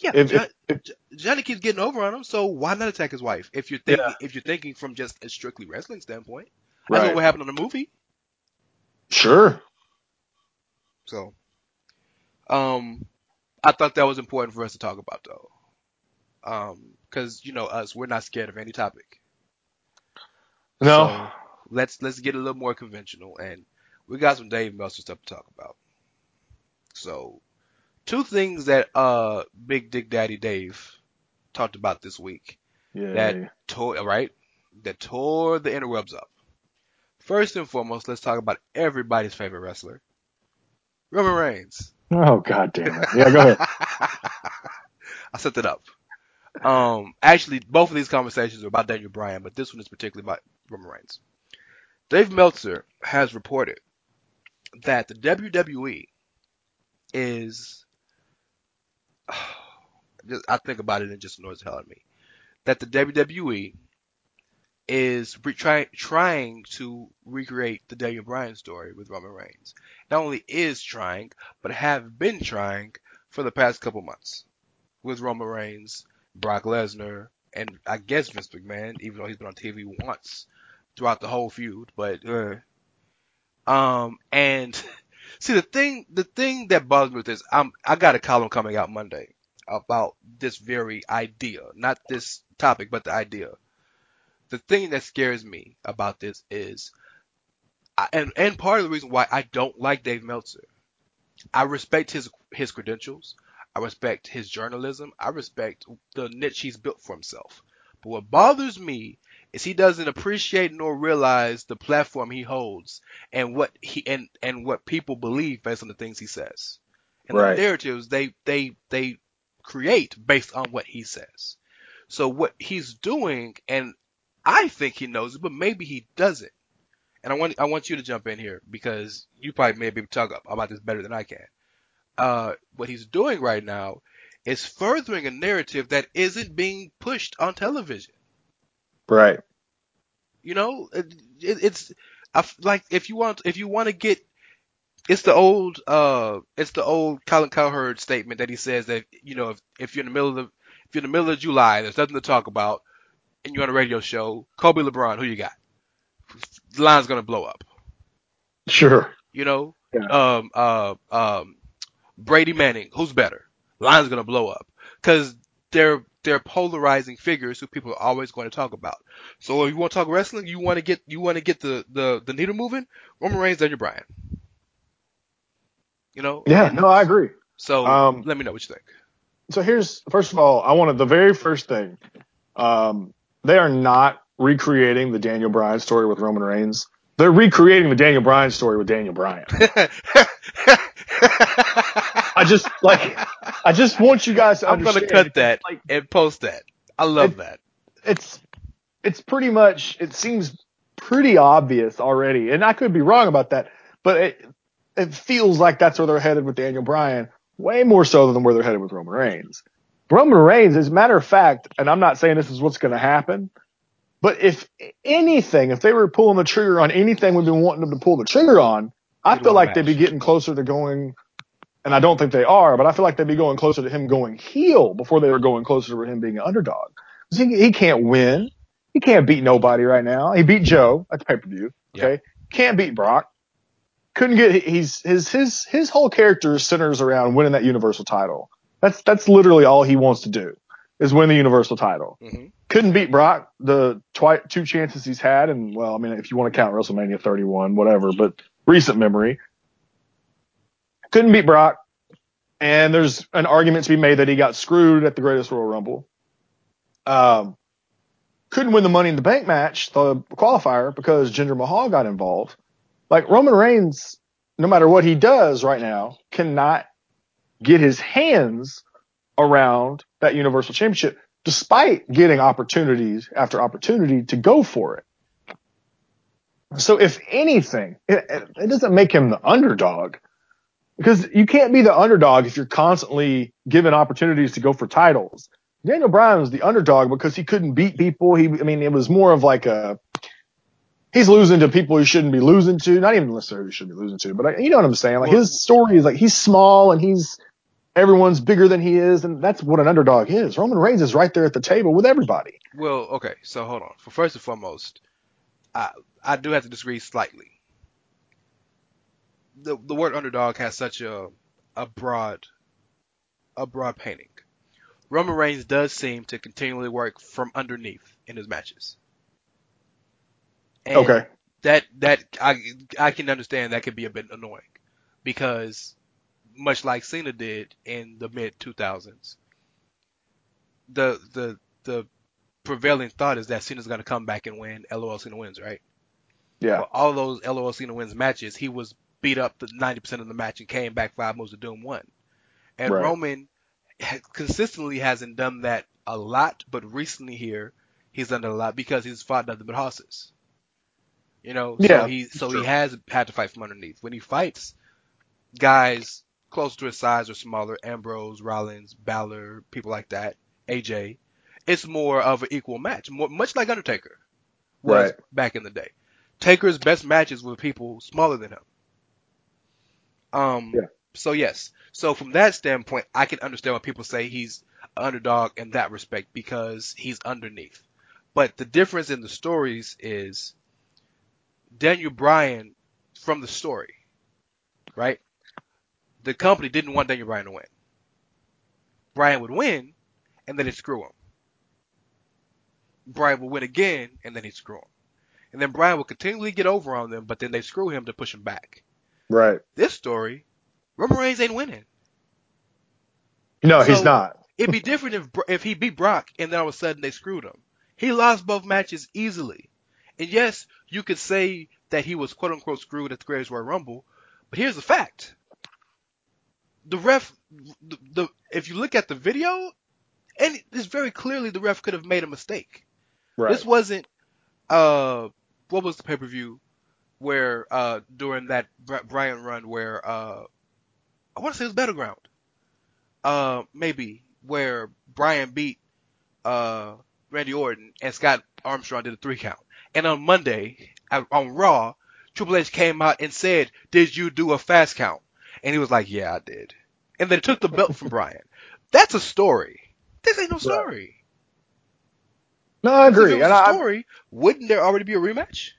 Yeah, if- John- if- Johnny keeps getting over on him, so why not attack his wife? If you're thinking, Yeah. if you're thinking from just a strictly wrestling standpoint, that's Right. what happened on the movie. Sure. So, um, I thought that was important for us to talk about though, um, because you know us, we're not scared of any topic. No. So, let's let's get a little more conventional, and we got some Dave Meltzer stuff to talk about. So, two things that uh Big Dick Daddy Dave talked about this week yeah. that tore right that tore the interwebs up. First and foremost, let's talk about everybody's favorite wrestler, Roman Reigns. Oh god damn it. Yeah, go ahead. (laughs) I set it up. Um, actually, both of these conversations are about Daniel Bryan, but this one is particularly about Roman Reigns. Dave Meltzer has reported that the WWE is, just- I think about it and it just annoys the hell out of me, that the WWE is re- try, trying to recreate the Daniel Bryan story with Roman Reigns. Not only is trying, but have been trying for the past couple months with Roman Reigns, Brock Lesnar, and I guess Vince McMahon, even though he's been on TV once throughout the whole feud. But uh, um, and (laughs) see the thing, the thing that bothers me with this, I'm I got a column coming out Monday about this very idea, not this topic, but the idea. The thing that scares me about this is, I, and and part of the reason why I don't like Dave Meltzer, I respect his his credentials. I respect his journalism. I respect the niche he's built for himself. But what bothers me is he doesn't appreciate nor realize the platform he holds and what he and, and what people believe based on the things he says. and Right. the narratives they they they create based on what he says. So what he's doing, and I think he knows it, but maybe he doesn't. And I want I want you to jump in here because you probably may be able to talk up about this better than I can. Uh, what he's doing right now is furthering a narrative that isn't being pushed on television. Right. You know, it, it, it's I like if you want if you want to get it's the old uh it's the old Colin Cowherd statement that he says that you know if if you're in the middle of the, if you're in the middle of July there's nothing to talk about and you're on a radio show Kobe LeBron who you got the line's gonna blow up Sure. you know Yeah. um uh um Brady Manning who's better line's gonna blow up because they're they're polarizing figures who people are always going to talk about. So if you want to talk wrestling, you want to get you want to get the the the needle moving. Roman Reigns, Daniel Bryan. You know. Yeah. No, I agree. So Um, let me know what you think. So here's first of all, I wanted the very first thing. Um, they are not recreating the Daniel Bryan story with Roman Reigns. They're recreating the Daniel Bryan story with Daniel Bryan. (laughs) I just like, I just want you guys to I'm gonna cut that Like, and post that. I love It- that. it's it's pretty much it seems pretty obvious already, and I could be wrong about that, but it it feels like that's where they're headed with Daniel Bryan, way more so than where they're headed with Roman Reigns. Roman Reigns, as a matter of fact, and I'm not saying this is what's going to happen, but if anything, if they were pulling the trigger on anything we've been wanting them to pull the trigger on, I feel like they'd be getting closer to going. And I don't think they are, but I feel like they'd be going closer to him going heel before they were going closer to him being an underdog. He, he can't win. He can't beat nobody right now. He beat Joe at the pay per view. Okay. Can't beat Brock. Couldn't get, he's, his, his, his whole character centers around winning that universal title. That's, that's literally all he wants to do is win the universal title. hmm Couldn't beat Brock the twi- two chances he's had. And well, I mean, if you want to count WrestleMania 31, whatever, but recent memory. Couldn't beat Brock. And there's an argument to be made that he got screwed at the greatest Royal Rumble. Um, couldn't win the Money in the Bank match, the qualifier, because Jinder Mahal got involved. Like Roman Reigns, no matter what he does right now, cannot get his hands around that Universal Championship, despite getting opportunities after opportunity to go for it. So if anything, it, it doesn't make him the underdog because you can't be the underdog if you're constantly given opportunities to go for titles. Daniel Bryan was the underdog because he couldn't beat people. He, I mean, it was more of like a, he's losing to people he shouldn't be losing to. Not even necessarily should be losing to, but I, you know what I'm saying? Like his story is like he's small and he's, everyone's bigger than he is. And that's what an underdog is. Roman Reigns is right there at the table with everybody. Well, okay. So hold on. For first and foremost, I I do have to disagree slightly. The the word underdog has such a a broad a broad painting. Roman Reigns does seem to continually work from underneath in his matches. And Okay. That that I I can understand that could be a bit annoying because much like Cena did in the mid 2000s, the the the prevailing thought is that Cena's going to come back and win. LOL Cena wins, right? Yeah. All those LOL Cena wins matches, he was beat up the 90% of the match and came back five moves to doom one. And Right. Roman consistently hasn't done that a lot, but recently here he's done it a lot because he's fought nothing but horses. You know, Yeah, so he so true. he has had to fight from underneath. When he fights guys close to his size or smaller, Ambrose, Rollins, Balor, people like that, AJ, it's more of an equal match, more, much like Undertaker was Right. back in the day. Taker's best matches were people smaller than him. Um, Yeah. so yes, so from that standpoint, I can understand why people say he's an underdog in that respect because he's underneath. But the difference in the stories is Daniel Bryan from the story, right? The company didn't want Daniel Bryan to win. Bryan would win, and then he'd screw him. Bryan would win again, and then he'd screw him. And then Bryan would continually get over on them, but then they screw him to push him back. Right. This story, Roman Reigns ain't winning. No, he's not. (laughs) It'd be different if if he beat Brock and then all of a sudden they screwed him. He lost both matches easily. And yes, you could say that he was quote unquote screwed at the Greatest Royal Rumble, but here's the fact. the ref, the, the if you look at the video, and it's very clearly the ref could have made a mistake. Right. This wasn't uh what was the pay per view where uh during that Bri- Bryan run where uh I want to say it was Battleground. Uh maybe where Bryan beat uh Randy Orton and Scott Armstrong did a three count. And on Monday on Raw, Triple H came out and said, "Did you do a fast count?" And he was like, "Yeah, I did." And then took the belt from Bryan. That's a story. This ain't no story. no, I If agree. it was And a I, story, wouldn't there already be a rematch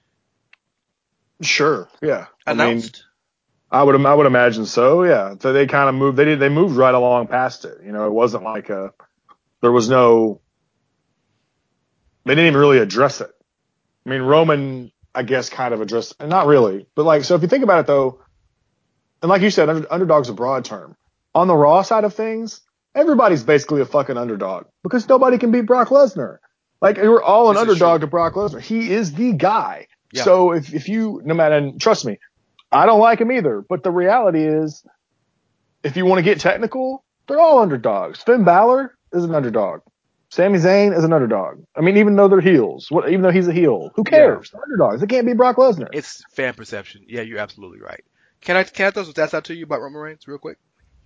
sure, yeah. I mean, announced? I would I would imagine so. Yeah. So they kind of moved. They did. They moved right along past it. You know, it wasn't like a. There was no. They didn't even really address it. I mean, Roman, I guess, kind of addressed. Not really, but like, so if you think about it though, and like you said, under, underdog's a broad term. On the Raw side of things, everybody's basically a fucking underdog because nobody can beat Brock Lesnar. Like we're all an This underdog to Brock Lesnar. He is the guy. Yeah. So if if you no matter and trust me, I don't like him either. But the reality is, if you want to get technical, they're all underdogs. Finn Balor is an underdog. Sami Zayn is an underdog. I mean, even though they're heels, what, even though he's a heel, who cares? They're underdogs. They can't be Brock Lesnar. It's fan perception. Yeah, you're absolutely right. Can I can I throw some stats out to you about Roman Reigns real quick?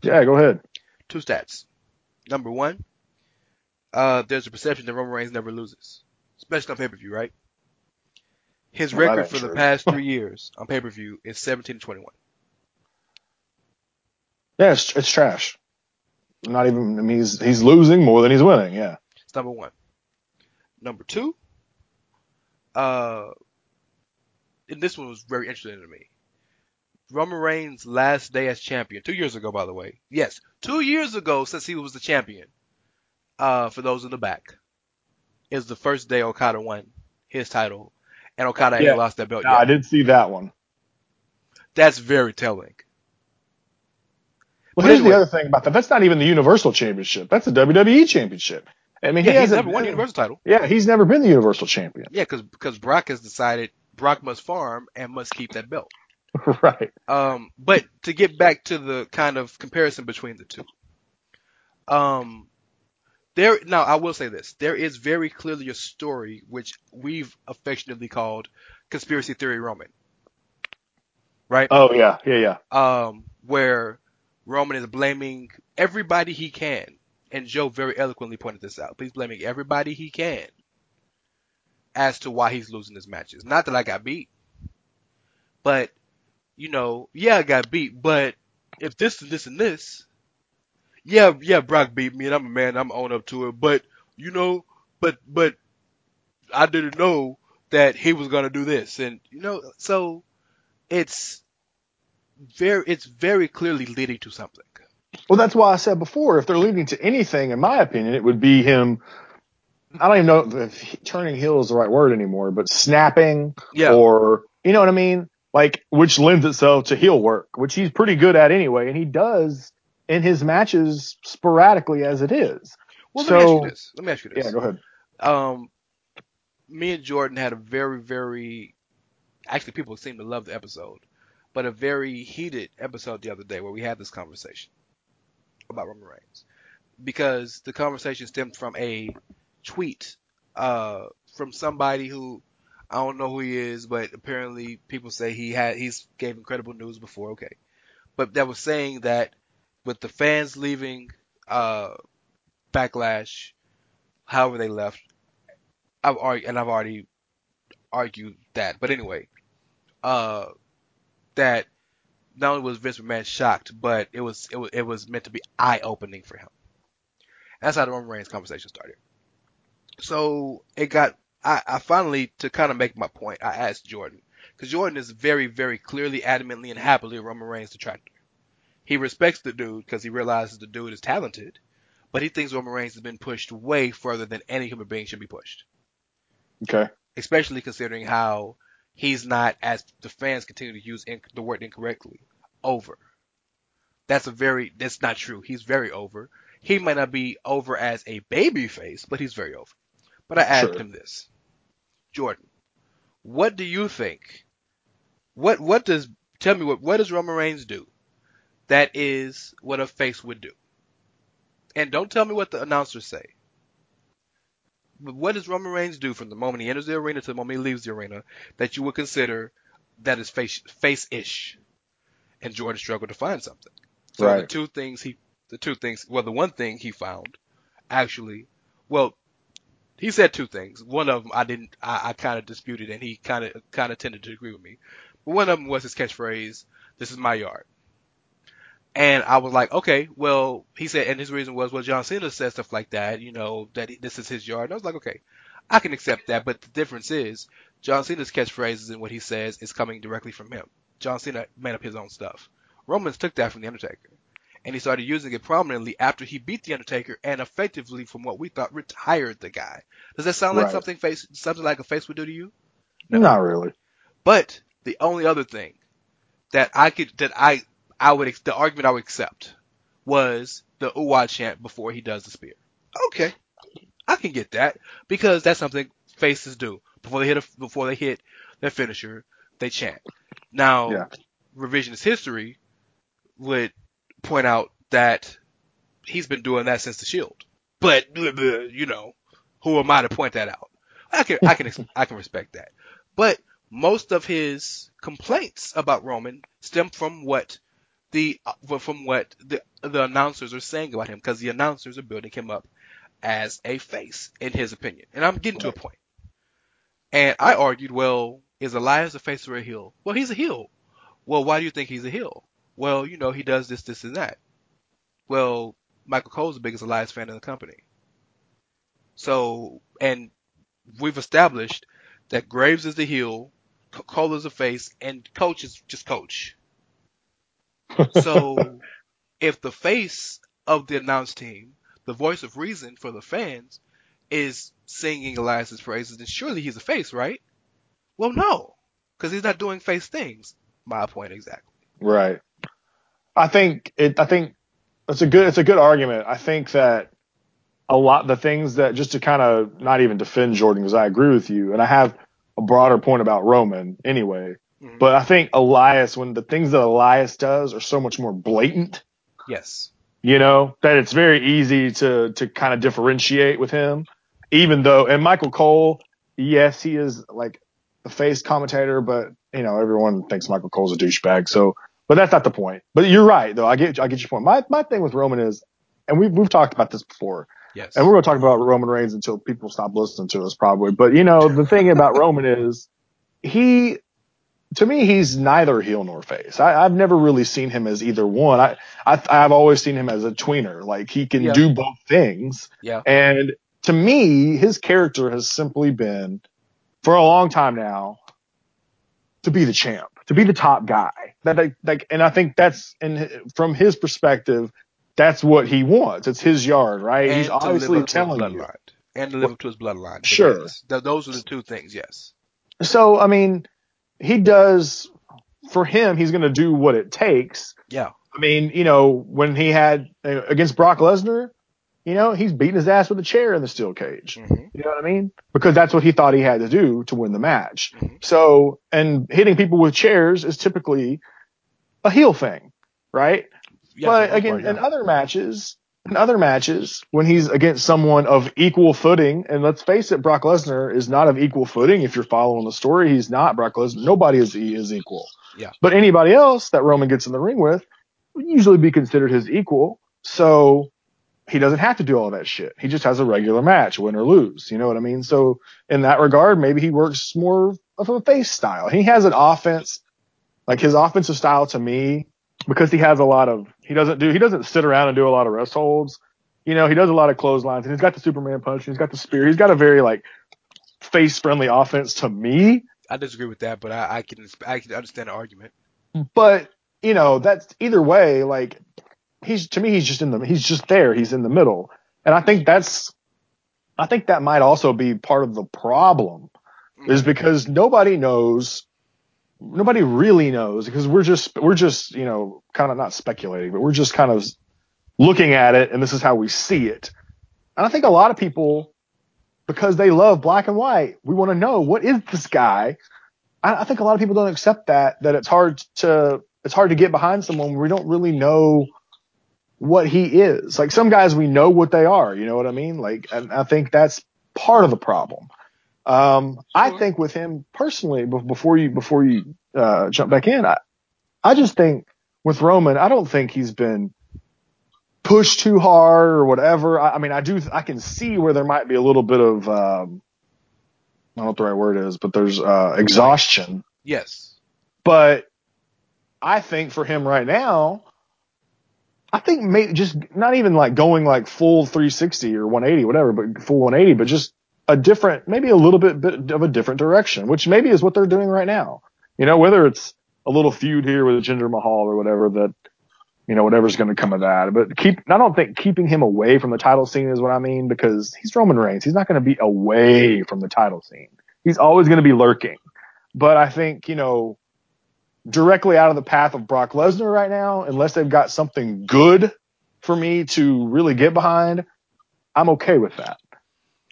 yeah, go ahead. Two stats. Number one, uh, there's a perception that Roman Reigns never loses, especially on pay per view, right? His Well, record for the past (laughs) three years on pay per view is 17 to 21. Yeah, it's, it's trash. Not even. I mean, he's he's losing more than he's winning. Yeah. It's number one. Number two, uh, and this one was very interesting to me. Roman Reigns' last day as champion, two years ago, by the way. Yes, two years ago since he was the champion. Uh, for those in the back, is the first day Okada won his title, and Okada Yeah. lost that belt I yet. did see that one. That's very telling. Well, But here's anyway. the other thing about that. That's not even the Universal Championship. That's the WWE Championship. I mean, Yeah, he hasn't never won the Universal title. Yeah, he's never been the Universal Champion. Yeah, because because Brock has decided Brock must farm and must keep that belt. (laughs) right. Um, but to get back to the kind of comparison between the two, um, there now I will say this: there is very clearly a story which we've affectionately called conspiracy theory Roman, right? Oh yeah, yeah, yeah. Um, where Roman is blaming everybody he can, and Joe very eloquently pointed this out. He's blaming everybody he can as to why he's losing his matches. Not that I got beat, but you know, yeah, I got beat, but if this and this and this, yeah, yeah, Brock beat me, and I'm a man, I'm own up to it. But you know, but but I didn't know that he was gonna do this, and you know, so it's very, it's very clearly leading to something. Well, that's why I said before, if they're leading to anything, in my opinion, it would be him. I don't even know if he- turning heel is the right word anymore, but snapping Yeah. or, you know what I mean? Like, which lends itself to heel work, which he's pretty good at anyway. And he does in his matches sporadically as it is. Well, let me ask So- you this. Let me ask you this. Yeah, go ahead. um, me and Jordan had a very, very, actually people seem to love the episode, but a very heated episode the other day where we had this conversation about Roman Reigns. Because the conversation stemmed from a tweet, uh, from somebody who, I don't know who he is, but apparently people say he had, he's gave incredible news before, okay. But that was saying that with the fans leaving, uh, Backlash, however they left, I've already, and I've already argued that. But anyway, uh, that not only was Vince McMahon shocked, but it was it was it was meant to be eye opening for him. That's how the Roman Reigns conversation started. So it got I, I finally to kind of make my point. I asked Jordan because Jordan is very very clearly, adamantly, and happily a Roman Reigns detractor. He respects the dude because he realizes the dude is talented, but he thinks Roman Reigns has been pushed way further than any human being should be pushed Okay. especially considering how he's not, as the fans continue to use inc- the word incorrectly, over. That's a very, that's not true. He's very over. He might not be over as a baby face, but he's very over. But I asked Sure. him this. Jordan, what do you think? What, what does, tell me what, what does Roman Reigns do that is what a face would do. And don't tell me what the announcers say. What does Roman Reigns do from the moment he enters the arena to the moment he leaves the arena that you would consider that is face face-ish? And Jordan struggled to find something. So the two things he, the two things, well, the one thing he found, actually, well, he said two things. One of them I didn't, I, I kind of disputed, and he kind of, kind of tended to agree with me. But one of them was his catchphrase, "This is my yard." And I was like, okay, well, he said, and his reason was, well, John Cena said stuff like that, you know, that this is his yard. And I was like, okay, I can accept that, but the difference is, John Cena's catchphrases and what he says is coming directly from him. John Cena made up his own stuff. Romans took that from The Undertaker. And he started using it prominently after he beat The Undertaker and effectively, from what we thought, retired the guy. Does that sound like Right. something face, something like a face would do to you? No. Not really. But the only other thing that I could, that I, I would, the argument I would accept was the Uwa chant before he does the spear. Okay. I can get that because that's something faces do. Before they hit a, before they hit their finisher, they chant. Now, Yeah. revisionist history would point out that he's been doing that since the Shield. But, you know, who am I to point that out? I can, I can, I can respect that. But most of his complaints about Roman stem from what the uh, from what the the announcers are saying about him because the announcers are building him up as a face in his opinion. And I'm getting to a point. And I argued, well, is Elias a face or a heel? Well, he's a heel. Well, why do you think he's a heel? Well, you know, he does this, this, and that. Well, Michael Cole's the biggest Elias fan in the company. So, and we've established that Graves is the heel, Cole is the face, and Coach is just Coach. So, if the face of the announced team, the voice of reason for the fans, is singing Elias's praises, then surely he's a face, right? Well, no, because he's not doing face things. My point exactly. Right. I think it. I think it's a good. It's a good argument. I think that a lot the things that just to kind of not even defend Jordan because I agree with you, and I have a broader point about Roman anyway. Mhm. But I think Elias, when the things that Elias does are so much more blatant, Yes. you know, that it's very easy to to kind of differentiate with him. Even though, and Michael Cole, yes, he is like the face commentator, but you know, everyone thinks Michael Cole's a douchebag. So, but that's not the point. But you're right, though. I get I get your point. My my thing with Roman is, and we've we've talked about this before, Yes. and we're going to talk about Roman Reigns until people stop listening to us, probably. But you know, the thing about Roman is he, to me, he's neither heel nor face. I, I've never really seen him as either one. I, I I've always seen him as a tweener. Like he can Yeah. do both things. yeah. And to me, his character has simply been, for a long time now, to be the champ, to be the top guy. That like, like and I think that's and from his perspective, that's what he wants. It's his yard, right? And He's to live obviously up to his telling you. bloodline. And to live up to his bloodline. Sure. yes, those are the two things. Yes. So I mean, he does for him. He's going to do what it takes. Yeah. I mean, you know, when he had uh, against Brock Lesnar, you know, he's beating his ass with a chair in the steel cage. hmm You know what I mean? Because that's what he thought he had to do to win the match. Mhm. So, and hitting people with chairs is typically a heel thing, right? Yeah, but for the most again, part, yeah. in other matches, in other matches, when he's against someone of equal footing, and let's face it, Brock Lesnar is not of equal footing. If you're following the story, he's not Brock Lesnar. Nobody is is equal. Yeah. But anybody else that Roman gets in the ring with would usually be considered his equal. So he doesn't have to do all that shit. He just has a regular match, win or lose. You know what I mean? So in that regard, maybe he works more of a face style. He has an offense, like his offensive style to me, because he has a lot of, he doesn't do, he doesn't sit around and do a lot of rest holds. You know, he does a lot of clotheslines and he's got the Superman punch and he's got the spear. He's got a very like face friendly offense to me. I disagree with that, but I, I can I can understand the argument. Hmm. But, you know, that's either way, like he's, to me, he's just in the, he's just there. He's in the middle. And I think that's, I think that might also be part of the problem is mm. because nobody knows, nobody really knows because we're just, we're just, you know, kind of not speculating, but we're just kind of looking at it and this is how we see it. And I think a lot of people, because they love black and white, we want to know what is this guy? I, I think a lot of people don't accept that, that it's hard to it's hard to get behind someone we don't really know what he is. Like some guys we know what they are, you know what I mean? Like and I think that's part of the problem. Um, I think with him personally, before you before you uh, jump back in, I, I just think with Roman, I don't think he's been pushed too hard or whatever. I, I mean, I do I can see where there might be a little bit of um, I don't know what the right word is, but there's uh, exhaustion. Yes. But I think for him right now, I think maybe just not even like going like full 360 or 180, whatever, but full 180, but just a different, maybe a little bit, bit of a different direction, which maybe is what they're doing right now. You know, whether it's a little feud here with Jinder Mahal or whatever that, you know, whatever's going to come of that. But keep, I don't think keeping him away from the title scene is what I mean because he's Roman Reigns. He's not going to be away from the title scene. He's always going to be lurking. But I think, you know, directly out of the path of Brock Lesnar right now, unless they've got something good for me to really get behind, I'm okay with that.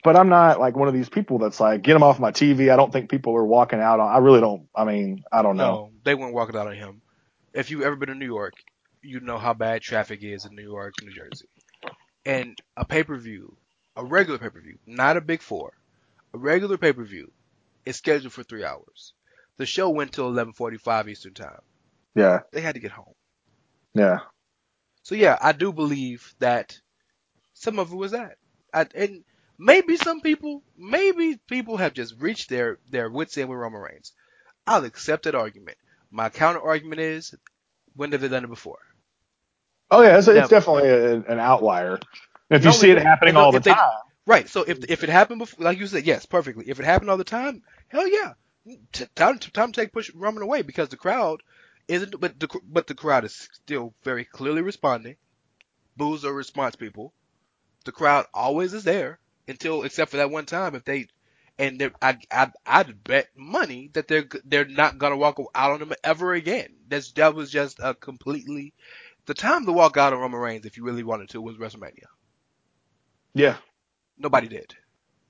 But I'm not like one of these people that's like, get him off my TV. I don't think people are walking out on, I really don't, I mean, I don't know. No, they weren't walking out on him. If you've ever been to New York, you know how bad traffic is in New York, New Jersey. And a pay-per-view, a regular pay-per-view, not a big four, a regular pay-per-view is scheduled for three hours. The show went till 11:45 Eastern Time. Yeah. They had to get home. Yeah. So yeah, I do believe that some of it was that. I, and maybe some people, maybe people have just reached their their wits end with Roman Reigns. I'll accept that argument. My counter argument is, when have they done it before? Oh yeah, it's, it's definitely a, an outlier. If you No, see it happening all the they- time, Right. So if if it happened before, like you said, yes, perfectly. If it happened all the time, hell yeah, time time to take push Roman away because the crowd isn't, but the but the crowd is still very clearly responding. Boos are response people. The crowd always is there until except for that one time if they and they're, I I I'd bet money that they're they're not gonna walk out on him ever again. That's that was just a completely the time to walk out on Roman Reigns if you really wanted to was WrestleMania. yeah, Nobody did.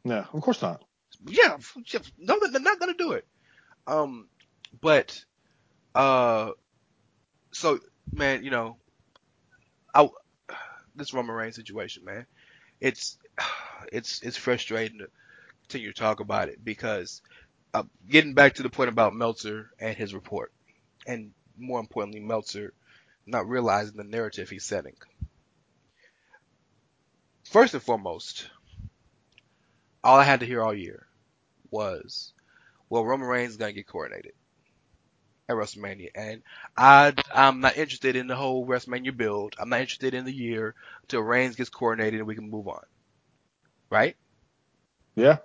no, of course not. yeah, no, they're not gonna do it. Um, but, uh, so man, you know, I (sighs) this Roman Reigns situation, man, it's it's it's frustrating to continue to talk about it because uh, getting back to the point about Meltzer and his report, and more importantly, Meltzer not realizing the narrative he's setting. First and foremost, all I had to hear all year was, well, Roman Reigns is gonna get coronated at WrestleMania, and I I'm not interested in the whole WrestleMania build. I'm not interested in the year till Reigns gets coronated and we can move on. Right? Yeah,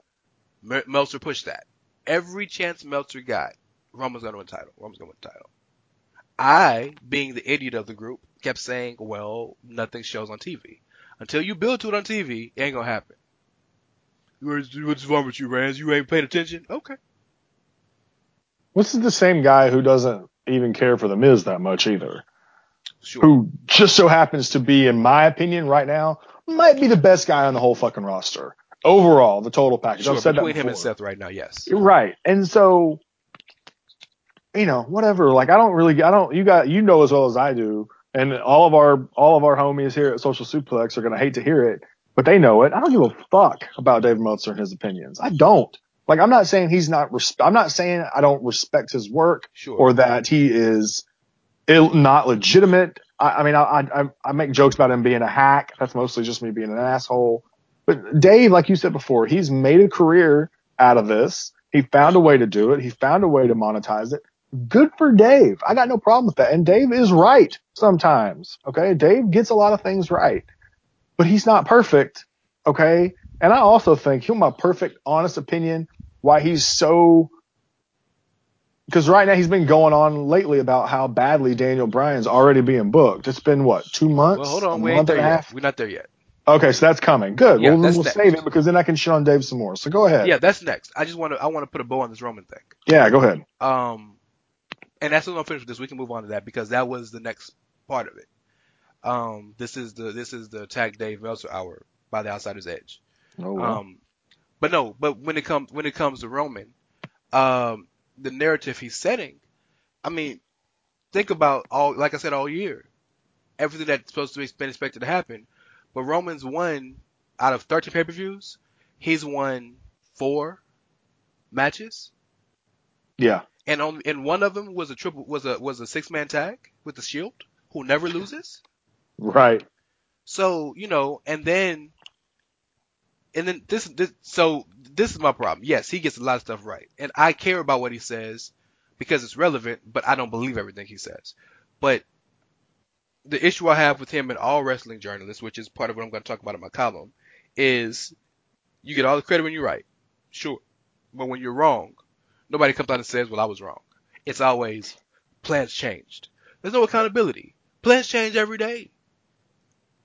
Mer- Meltzer pushed that. Every chance Meltzer got, Roman's gonna win the title. Roman's gonna win the title. I, being the idiot of the group, kept saying, well, nothing shows on TV. Until you build to it on TV, it ain't gonna happen. What's what's wrong with you, Rance? You ain't paid attention? Okay. this is the same guy who doesn't even care for the Miz that much either. Sure. Who just so happens to be, in my opinion, right now, might be the best guy on the whole fucking roster overall, the total package. Sure, I've said that between him and. Seth right now, yes. Right. And so, you know, whatever. Like, I don't really, I don't, you got, you know as well as I do, and all of our, all of our homies here at Social Suplex are going to hate to hear it, but they know it. I don't give a fuck about Dave Meltzer and his opinions. I don't. Like, I'm not saying he's not, res- I'm not saying I don't respect his work Sure. or that he is Ill, not legitimate. I, I mean, I, I, I make jokes about him being a hack. That's mostly just me being an asshole. But Dave, like you said before, he's made a career out of this. He found a way to do it. He found a way to monetize it. Good for Dave. I got no problem with that. And Dave is right sometimes. Okay. Dave gets a lot of things right, but he's not perfect. Okay. And I also think here's my perfect, honest opinion why he's so because right now he's been going on lately about how badly Daniel Bryan's already being booked. It's been what two months? well, hold on, a we ain't month there and a yet. half. We're not there yet. Okay, so that's coming. Good. Yeah, well, we'll save it because then I can shit on Dave some more. So go ahead. Yeah, that's next. I just want to, I want to put a bow on this Roman thing. Yeah, go ahead. Um, and that's what I'm finished with this. We can move on to that because that was the next part of it. Um, this is the, this is the attack Dave Meltzer hour by the Outsider's Edge. Oh, well. Um, but no, but when it comes when it comes to Roman, um, the narrative he's setting, I mean, think about all, like I said all year, everything that's supposed to be been expected to happen. But Roman's won out of 13 pay-per-views. He's won four matches, Yeah. and on and one of them was a triple was a was a six man tag with the Shield, who never loses. Right. So you know, and then and then this this so this is my problem. Yes, he gets a lot of stuff right, and I care about what he says because it's relevant, but I don't believe everything he says. But the issue I have with him and all wrestling journalists, which is part of what I'm going to talk about in my column, is you get all the credit when you're right, sure, but when you're wrong, nobody comes out and says, "Well, I was wrong." It's always plans changed. There's no accountability. Plans change every day.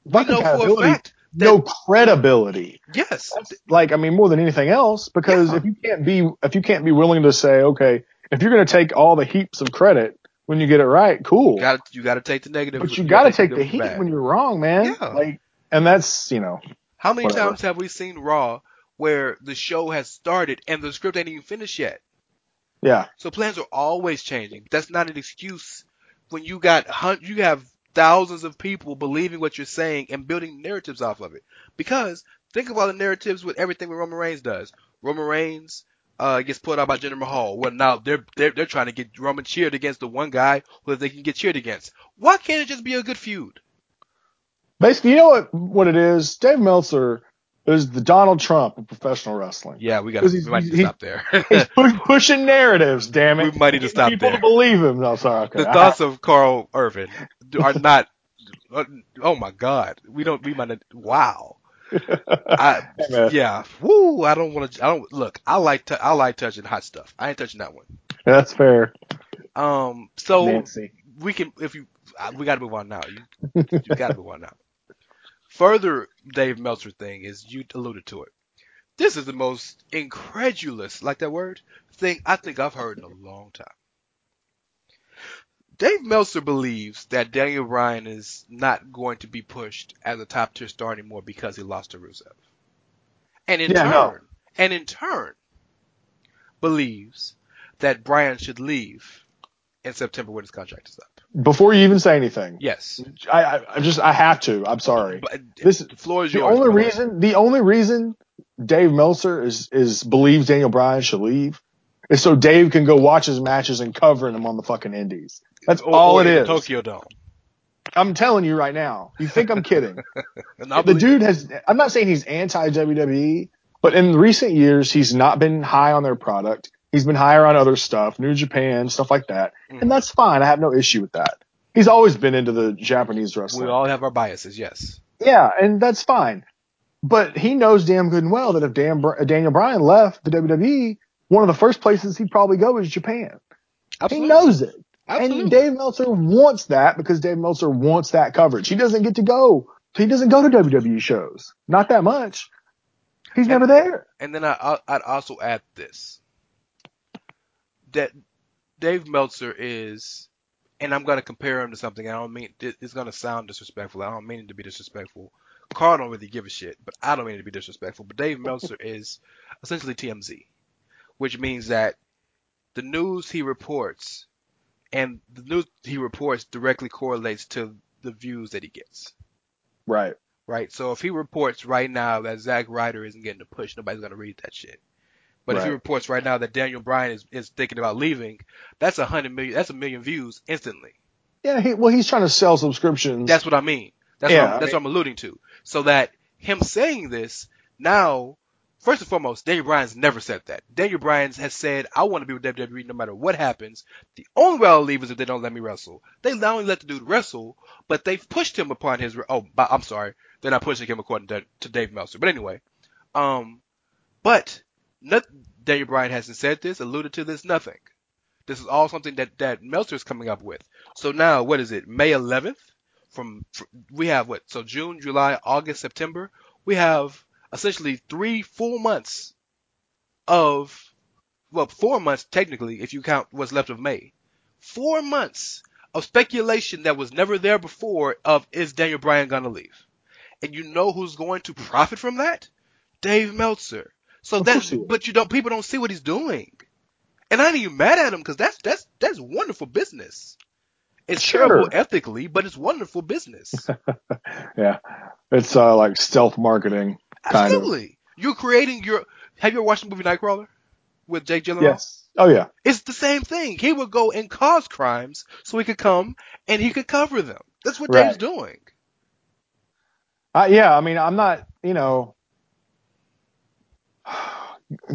We Not know for a fact that no credibility. yes, That's like, I mean, more than anything else, because Yeah. if you can't be, if you can't be willing to say, okay, if you're going to take all the heaps of credit when you get it right, cool. you got you got to take the negative. but you got to take the heat bad. when you're wrong, man. Yeah. Like, and that's, you know, How many whatever. times have we seen Raw where the show has started and the script ain't even finished yet? yeah, So plans are always changing. That's not an excuse when you got hun- you have thousands of people believing what you're saying and building narratives off of it. Because think of all the narratives with everything that Roman Reigns does. Roman Reigns uh, gets pulled out by Jinder Mahal. Well, now they're they're they're trying to get Roman cheered against the one guy who they can get cheered against. Why can't it just be a good feud? basically, you know what, what it is? Dave Meltzer is the Donald Trump of professional wrestling. Yeah, we got. we might need to stop there. (laughs) He's pushing narratives, damn it. We might need to stop people there. to believe him. No, sorry. Okay. the thoughts of Karl Kervin are not. uh, oh my God, we don't. We might. Not, wow. (laughs) I, Hey, yeah. Woo. I don't want to. I don't look. I like. T- I like touching hot stuff. I ain't touching that one. That's fair. Um. So Nancy. we can. If you. uh, We got to move on now. You. You got to (laughs) move on now. Further, Dave Meltzer thing is you alluded to it. This is the most incredulous, like that word, thing I think I've heard in a long time. Dave Meltzer believes that Daniel Bryan is not going to be pushed as a top tier star anymore because he lost to Rusev. And in Yeah, turn, no. and in turn, believes that Bryan should leave in September when his contract is up. Before you even say anything, Yes. I, I, I just, I have to. I'm sorry. But This- the floor is The yours. only reason, the only reason Dave Meltzer is, is believes Daniel Bryan should leave is so Dave can go watch his matches and covering them on the fucking indies. That's Or- all or it is. Tokyo Dome. I'm telling you right now. You think I'm kidding? (laughs) The dude has, I'm not saying he's anti WWE, but in recent years, he's not been high on their product. He's been higher on other stuff, New Japan, stuff like that. Mhm. And that's fine. I have no issue with that. He's always been into the Japanese wrestling. we all have our biases. Yes. Yeah, and that's fine. But he knows damn good and well that if Dan, Daniel Bryan left the WWE, one of the first places he'd probably go is Japan. Absolutely. He knows it. Absolutely. And Dave Meltzer wants that because Dave Meltzer wants that coverage. He doesn't get to go. He doesn't go to WWE shows. Not that much. He's And- never there. And then I, I'd also add this: that Dave Meltzer is, and I'm going to compare him to something. I don't mean it's going to sound disrespectful. I don't mean it to be disrespectful. Karl don't really give a shit, but I don't mean it to be disrespectful. But Dave Meltzer (laughs) is essentially TMZ, which means that the news he reports and the news he reports directly correlates to the views that he gets. Right. right? So if he reports right now that Zack Ryder isn't getting a push, nobody's gonna read that shit. But if he reports right now that Daniel Bryan is, is thinking about leaving, that's a hundred million. That's a million views instantly. Yeah, he, well, he's trying to sell subscriptions. That's what I mean. That's Yeah, what I'm, I that's what I'm alluding to. So that him saying this now, first and foremost, Daniel Bryan's never said that. Daniel Bryan has said, "I want to be with WWE no matter what happens. The only way I'll leave is if they don't let me wrestle." They not only let the dude wrestle, but they've pushed him upon his. Oh, I'm sorry, they're not pushing him according to, to Dave Meltzer. But anyway, um, but not, Daniel Bryan hasn't said this, alluded to this, nothing. This is all something that that Meltzer is coming up with. So now, what is it? May 11th. From, fr we have what? So June, July, August, September. We have essentially three full months of, well, four months technically, if you count what's left of May. Four months of speculation that was never there before of is Daniel Bryan gonna leave? And you know who's going to profit from that? Dave Meltzer. So Of that, course he will. but you don't, people don't see what he's doing. And I ain't even mad at him because that's, that's, that's wonderful business. It's Sure. terrible ethically, but it's wonderful business. (laughs) Yeah, it's uh, like stealth marketing. Kind of. Absolutely. You're creating your. Have you ever watched the movie Nightcrawler with Jake Gyllenhaal? Yes. Oh yeah. It's the same thing. He would go and cause crimes so he could come and he could cover them. That's what Right. Dave's doing. Uh, yeah, I mean, I'm not, you know,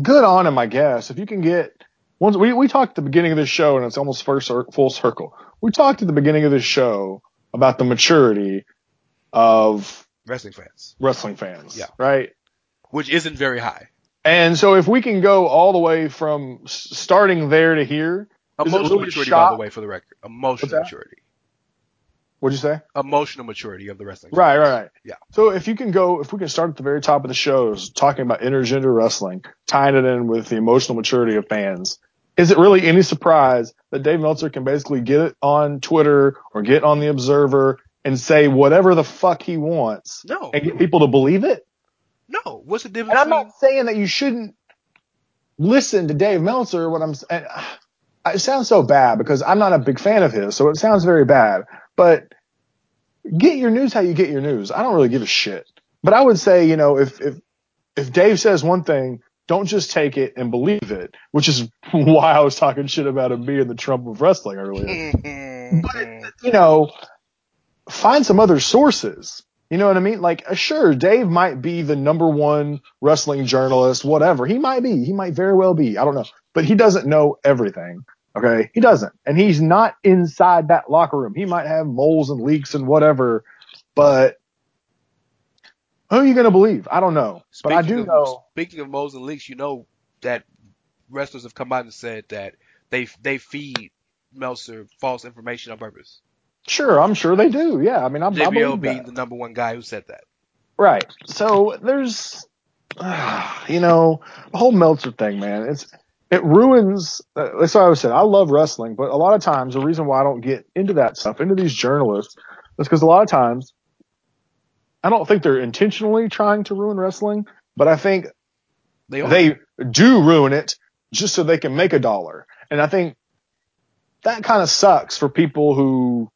good on him, I guess. If you can get, once we, we talked at the beginning of this show, and it's almost first full circle. We talked at the beginning of this show about the maturity of Wrestling fans, wrestling fans, Yeah. right? which isn't very high. And so if we can go all the way from starting there to here, Emotional maturity, shot? by the way, for the record. Emotional maturity. What'd you say? Emotional maturity of the wrestling. Right, right, right. Yeah. So if you can go, if we can start at the very top of the shows, talking about intergender wrestling, tying it in with the emotional maturity of fans, is it really any surprise that Dave Meltzer can basically get it on Twitter or get on the Observer and say whatever the fuck he wants No, and get people to believe it? no. What's the difference? And I'm not saying that you shouldn't listen to Dave Meltzer. What I'm, and, uh, it sounds so bad because I'm not a big fan of his, so it sounds very bad. But get your news how you get your news. I don't really give a shit. But I would say, you know, if if if Dave says one thing, don't just take it and believe it, which is (laughs) why I was talking shit about him being the Trump of wrestling earlier (laughs) but you know, find some other sources. You know what I mean? Like, uh, sure, Dave might be the number one wrestling journalist, whatever. He might be. He might very well be. I don't know. But he doesn't know everything. Okay. He doesn't. And he's not inside that locker room. He might have moles and leaks and whatever, but who are you going to believe? I don't know. But I do of, know. Speaking of moles and leaks, you know that wrestlers have come out and said that they they feed Meltzer false information on purpose. Sure. I'm sure they do. Yeah. I mean, I'm, JBL being the number one guy who said that. Right. So there's, (sighs) you know, the whole Meltzer thing, man. It's it ruins. Uh, that's what I was saying. I love wrestling, but a lot of times the reason why I don't get into that stuff, into these journalists, is because a lot of times I don't think they're intentionally trying to ruin wrestling, but I think They are. they do ruin it just so they can make a dollar. And I think that kind of sucks for people who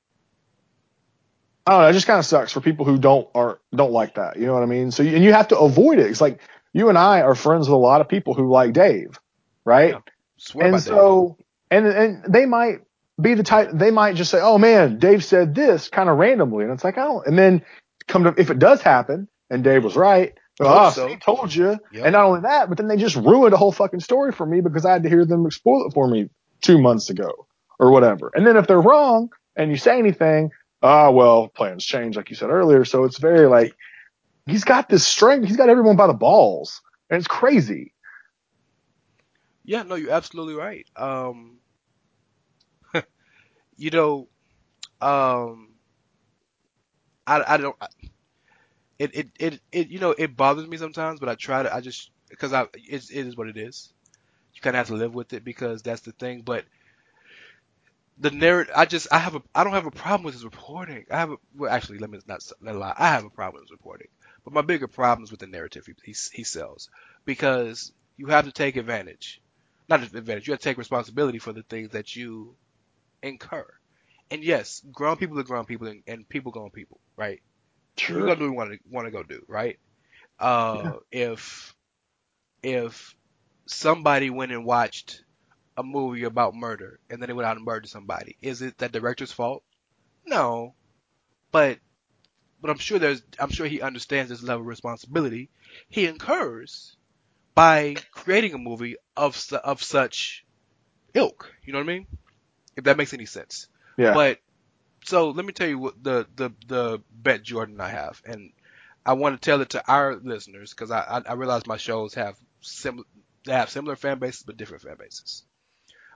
I don't know, it just kind of sucks for people who don't are don't like that. You know what I mean? So and you have to avoid it. It's like you and I are friends with a lot of people who like Dave, right? Yeah. Swear and so and and they might be the type they might just say, "Oh man, Dave said this kind of randomly," and it's like, "Oh," and then come to if it does happen and Dave was right, oh, so. see, told you. Yep. And not only that, but then they just ruined a whole fucking story for me because I had to hear them spoil it for me two months ago or whatever. And then if they're wrong and you say anything, ah, well, plans change, like you said earlier. So it's very like he's got this strength. He's got everyone by the balls, and it's crazy. Yeah, no, you're absolutely right. Um, (laughs) you know, um, I, I don't, I, it, it, it, it, you know, it bothers me sometimes, but I try to, I just, because I, it's, it is what it is. You kind of have to live with it because that's the thing, but the narrative, I just, I have a, I don't have a problem with his reporting. I have a, well, actually, let me not, not lie. I have a problem with his reporting, but my bigger problem is with the narrative he, he, he sells because you have to take advantage not advantage. You have to take responsibility for the things that you incur. And yes, grown people are grown people, and, and people grown people, right? We're gonna do what we want to want to go do, right? Uh, if if somebody went and watched a movie about murder and then they went out and murdered somebody, is it that director's fault? No, but but I'm sure there's I'm sure he understands this level of responsibility he incurs by creating a movie of of such ilk. You know what I mean? If that makes any sense. Yeah. But so let me tell you what the the the bet Jordan and I have, and I want to tell it to our listeners because I, I I realize my shows have similar they have similar fan bases but different fan bases.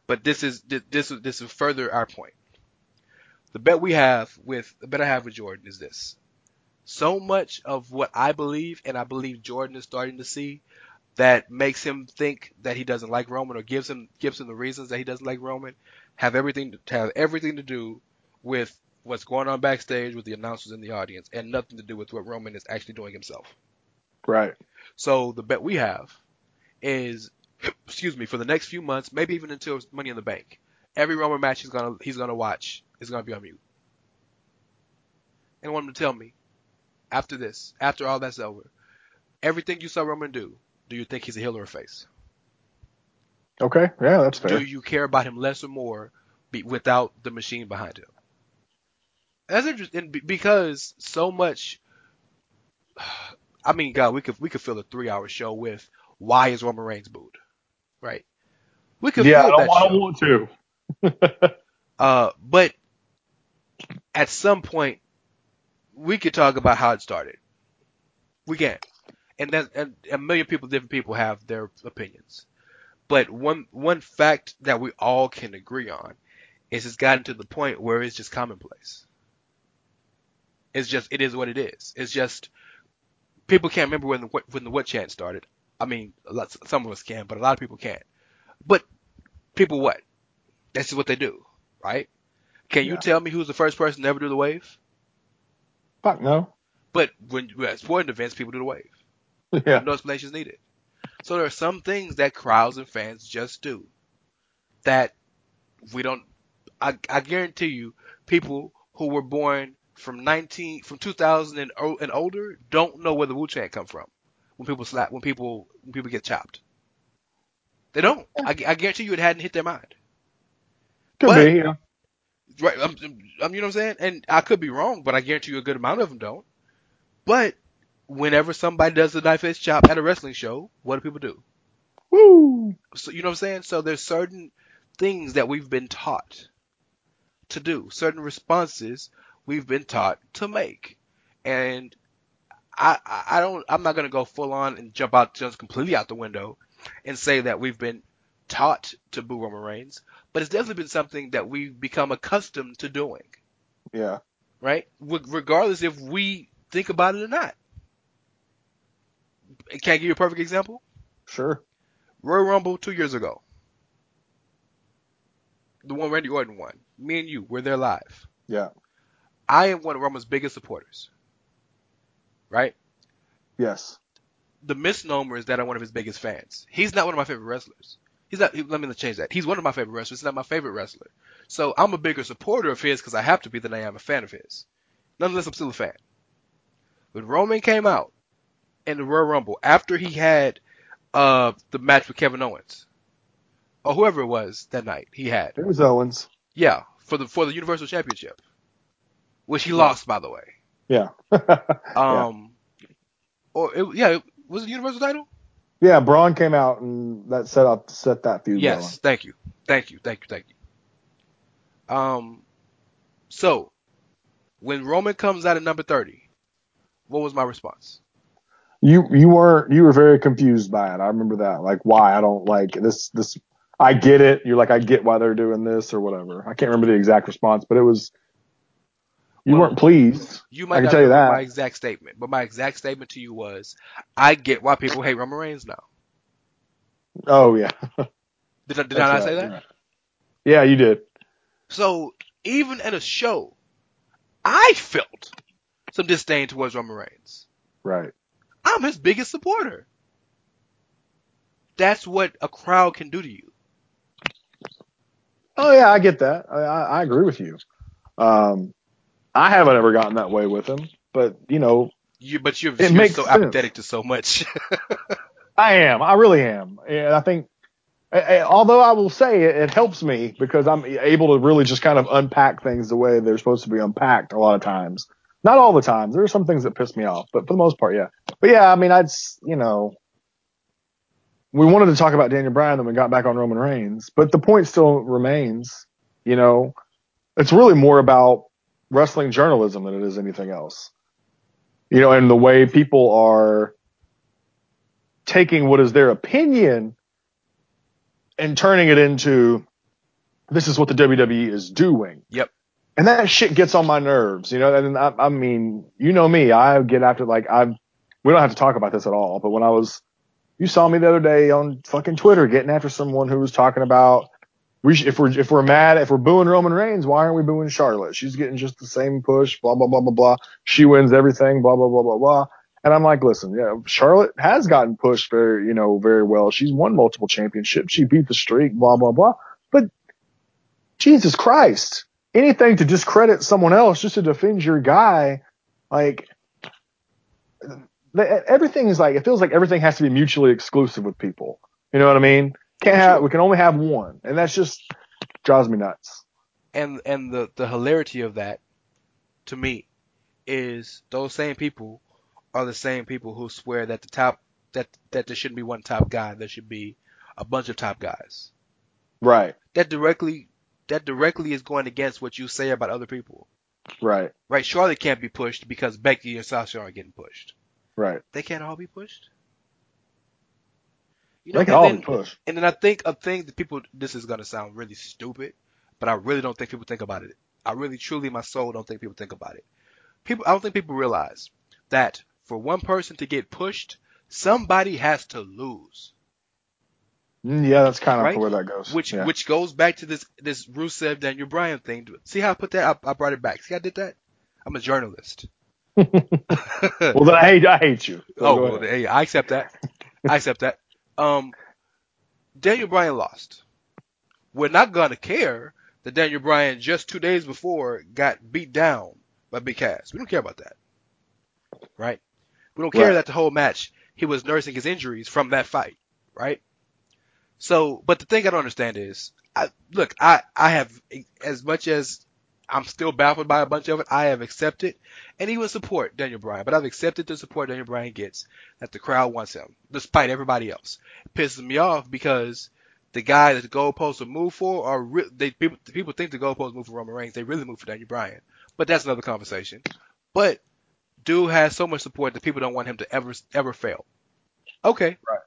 But this is this is this is further our point. The bet we have with the bet I have with Jordan is this. So much of what I believe and I believe Jordan is starting to see that makes him think that he doesn't like Roman or gives him gives him the reasons that he doesn't like Roman have everything to have everything to do with what's going on backstage with the announcers in the audience and nothing to do with what Roman is actually doing himself. Right. So the bet we have is (clears throat) excuse me, for the next few months, maybe even until Money in the Bank, every Roman match he's gonna he's gonna watch is gonna be on mute. And I want him to tell me, after this, after all that's over, everything you saw Roman do, do you think he's a heel or a face? Okay, yeah, that's fair. Do you care about him less or more be, without the machine behind him? That's interesting because so much. (sighs) I mean, God, we could we could fill a three hour show with why is Roman Reigns booed, right? We could yeah, I fill don't, I don't want to. (laughs) Uh, but at some point, we could talk about how it started. We can, and that and a million people, different people have their opinions. But one one fact that we all can agree on is it's gotten to the point where it's just commonplace. It's just it is what it is. It's just people can't remember when the what- when the what chant started. I mean, lot, some of us can, but a lot of people can't. But people what? That's just what they do, right? Can you Yeah. tell me who's the first person to ever do the wave? Fuck no. But when we're at sporting events, people do the wave. (laughs) Yeah. No explanations needed. So there are some things that crowds and fans just do that we don't. I, I guarantee you, people who were born from 19 from 2000 and, and older don't know where the Wu Chant come from. When people slap, when people when people get chopped, they don't. I, I guarantee you, it hadn't hit their mind. Could But- be, yeah. Right. I'm, I'm, you know what I'm saying? And I could be wrong, but I guarantee you a good amount of them don't. But whenever somebody does a knife edge chop at a wrestling show, what do people do? Woo! So, you know what I'm saying? So there's certain things that we've been taught to do, certain responses we've been taught to make. And I, I don't, I'm not going to go full on and jump out just completely out the window and say that we've been taught to boo Roman Reigns, but it's definitely been something that we've become accustomed to doing. Yeah. right? Regardless if we think about it or not. Can I give you a perfect example? Sure. Royal Rumble two years ago. The one Randy Orton won. Me and you were there live. Yeah. I am one of Roman's biggest supporters. Right? Yes. The misnomer is that I'm one of his biggest fans. He's not one of my favorite wrestlers. He's not, let me change that. He's one of my favorite wrestlers. He's not my favorite wrestler. So I'm a bigger supporter of his because I have to be than I am a fan of his. Nonetheless, I'm still a fan. When Roman came out in the Royal Rumble after he had uh the match with Kevin Owens or whoever it was that night he had, It was Owens. yeah, for the for the Universal Championship, which he lost by the way. (laughs) Yeah. Um, or it, yeah, it was it the Universal title? yeah, Braun came out and that set up set that feud Yes, thank you, thank you, thank you, thank you. Um, so when Roman comes out at number thirty, what was my response? You you weren't you were very confused by it. I remember that. Like why I don't like this this I get it. You're like I get why they're doing this or whatever. I can't remember the exact response, but it was you Well, weren't pleased. You might I can not tell you that. my exact statement, but my exact statement to you was, I get why people hate Roman Reigns now. Oh yeah. (laughs) Did I, did I not right, say that? right. Yeah, you did. So even at a show, I felt some disdain towards Roman Reigns. Right. I'm his biggest supporter. That's what a crowd can do to you. Oh yeah, I get that. I, I, agree with you. Um, I haven't ever gotten that way with him, but you know, You, but you're, It you're makes so sense. apathetic to so much. (laughs) I am. I really am. And I think, although I will say it, it helps me because I'm able to really just kind of unpack things the way they're supposed to be unpacked a lot of times. Not all the times. There are some things that piss me off, but for the most part, yeah. But yeah, I mean, I'd, you know, we wanted to talk about Daniel Bryan, then we got back on Roman Reigns, but the point still remains, you know, it's really more about wrestling journalism than it is anything else. You know, and the way people are taking what is their opinion and turning it into this is what the WWE is doing. Yep. And that shit gets on my nerves, you know. And I, I mean, you know me, I get after like I've. We don't have to talk about this at all, but when I was, you saw me the other day on fucking Twitter getting after someone who was talking about we sh- if we're if we're mad if we're booing Roman Reigns, why aren't we booing Charlotte? She's getting just the same push, blah blah blah blah blah. She wins everything, blah blah blah blah blah. And I'm like, listen, yeah, Charlotte has gotten pushed very, you know, very well. She's won multiple championships. She beat the streak, blah blah blah. But Jesus Christ. Anything to discredit someone else just to defend your guy, like the, everything is like it feels like everything has to be mutually exclusive with people. You know what I mean? Can't have we can only have one, and that's just drives me nuts. And and the the hilarity of that, to me, is those same people are the same people who swear that the top that that there shouldn't be one top guy. There should be a bunch of top guys. Right. That directly that directly is going against what you say about other people. Right. Right. Charlotte can't be pushed because Becky and Sasha aren't getting pushed. Right. They can't all be pushed. You know, They can all then, be pushed. And then I think a thing that people, this is going to sound really stupid, but I really don't think people think about it. I really, truly, my soul, don't think people think about it. People, I don't think people realize that for one person to get pushed, somebody has to lose. Mm, Yeah, that's kind of Right? where that goes. Which, yeah. which goes back to this, this Rusev Daniel Bryan thing. See how I put that? I, I brought it back. See how I did that? I'm a journalist. (laughs) (laughs) well, then I hate I hate you. So Oh, well, hey, I accept that. I accept that. Um, Daniel Bryan lost. We're not gonna care that Daniel Bryan just two days before got beat down by Big Cass. We don't care about that, right? We don't care Right. that the whole match he was nursing his injuries from that fight, right? So, but the thing I don't understand is, I, look, I I have as much as I'm still baffled by a bunch of it. I have accepted and even support Daniel Bryan, but I've accepted the support Daniel Bryan gets that the crowd wants him, despite everybody else. It pisses me off because the guy that the goalposts are moved for are re- they people people think the goalposts move for Roman Reigns. They really move for Daniel Bryan, but that's another conversation. But dude has so much support that people don't want him to ever ever fail. Okay, Right.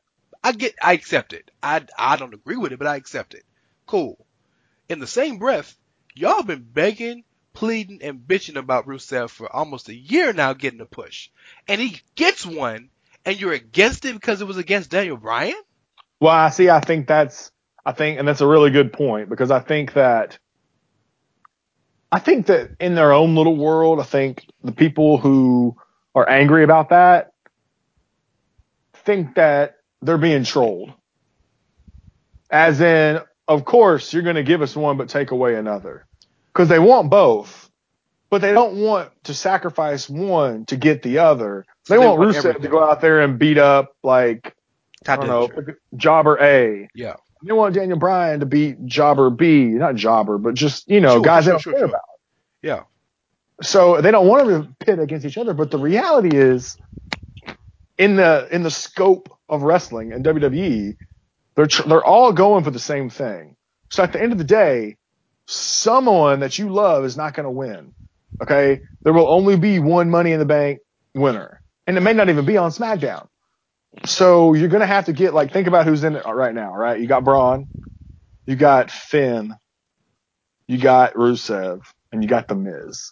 I get, I accept it. I I don't agree with it, but I accept it. Cool. In the same breath, y'all been begging, pleading, and bitching about Rusev for almost a year now, getting a push, and he gets one, and you're against it because it was against Daniel Bryan. Well, I see. I think that's, I think, and that's a really good point because I think that, I think that in their own little world, I think the people who are angry about that think that they're being trolled. As in, of course, you're going to give us one, but take away another. Cause they want both, but they don't want to sacrifice one to get the other. They, they want want Rusev to go out there and beat up like, I don't know. Jobber A. Yeah. They want Daniel Bryan to beat Jobber B, not Jobber, but just, you know, Sure, guys sure, they don't sure, care about. Yeah. So they don't want them to pit against each other, but the reality is in the, in the scope of wrestling and WWE, they're, tr- they're all going for the same thing. So at the end of the day, someone that you love is not going to win. Okay. There will only be one money in the bank winner and it may not even be on SmackDown. So you're going to have to get like, think about who's in it right now, right? You got Braun, you got Finn, you got Rusev, and you got The Miz.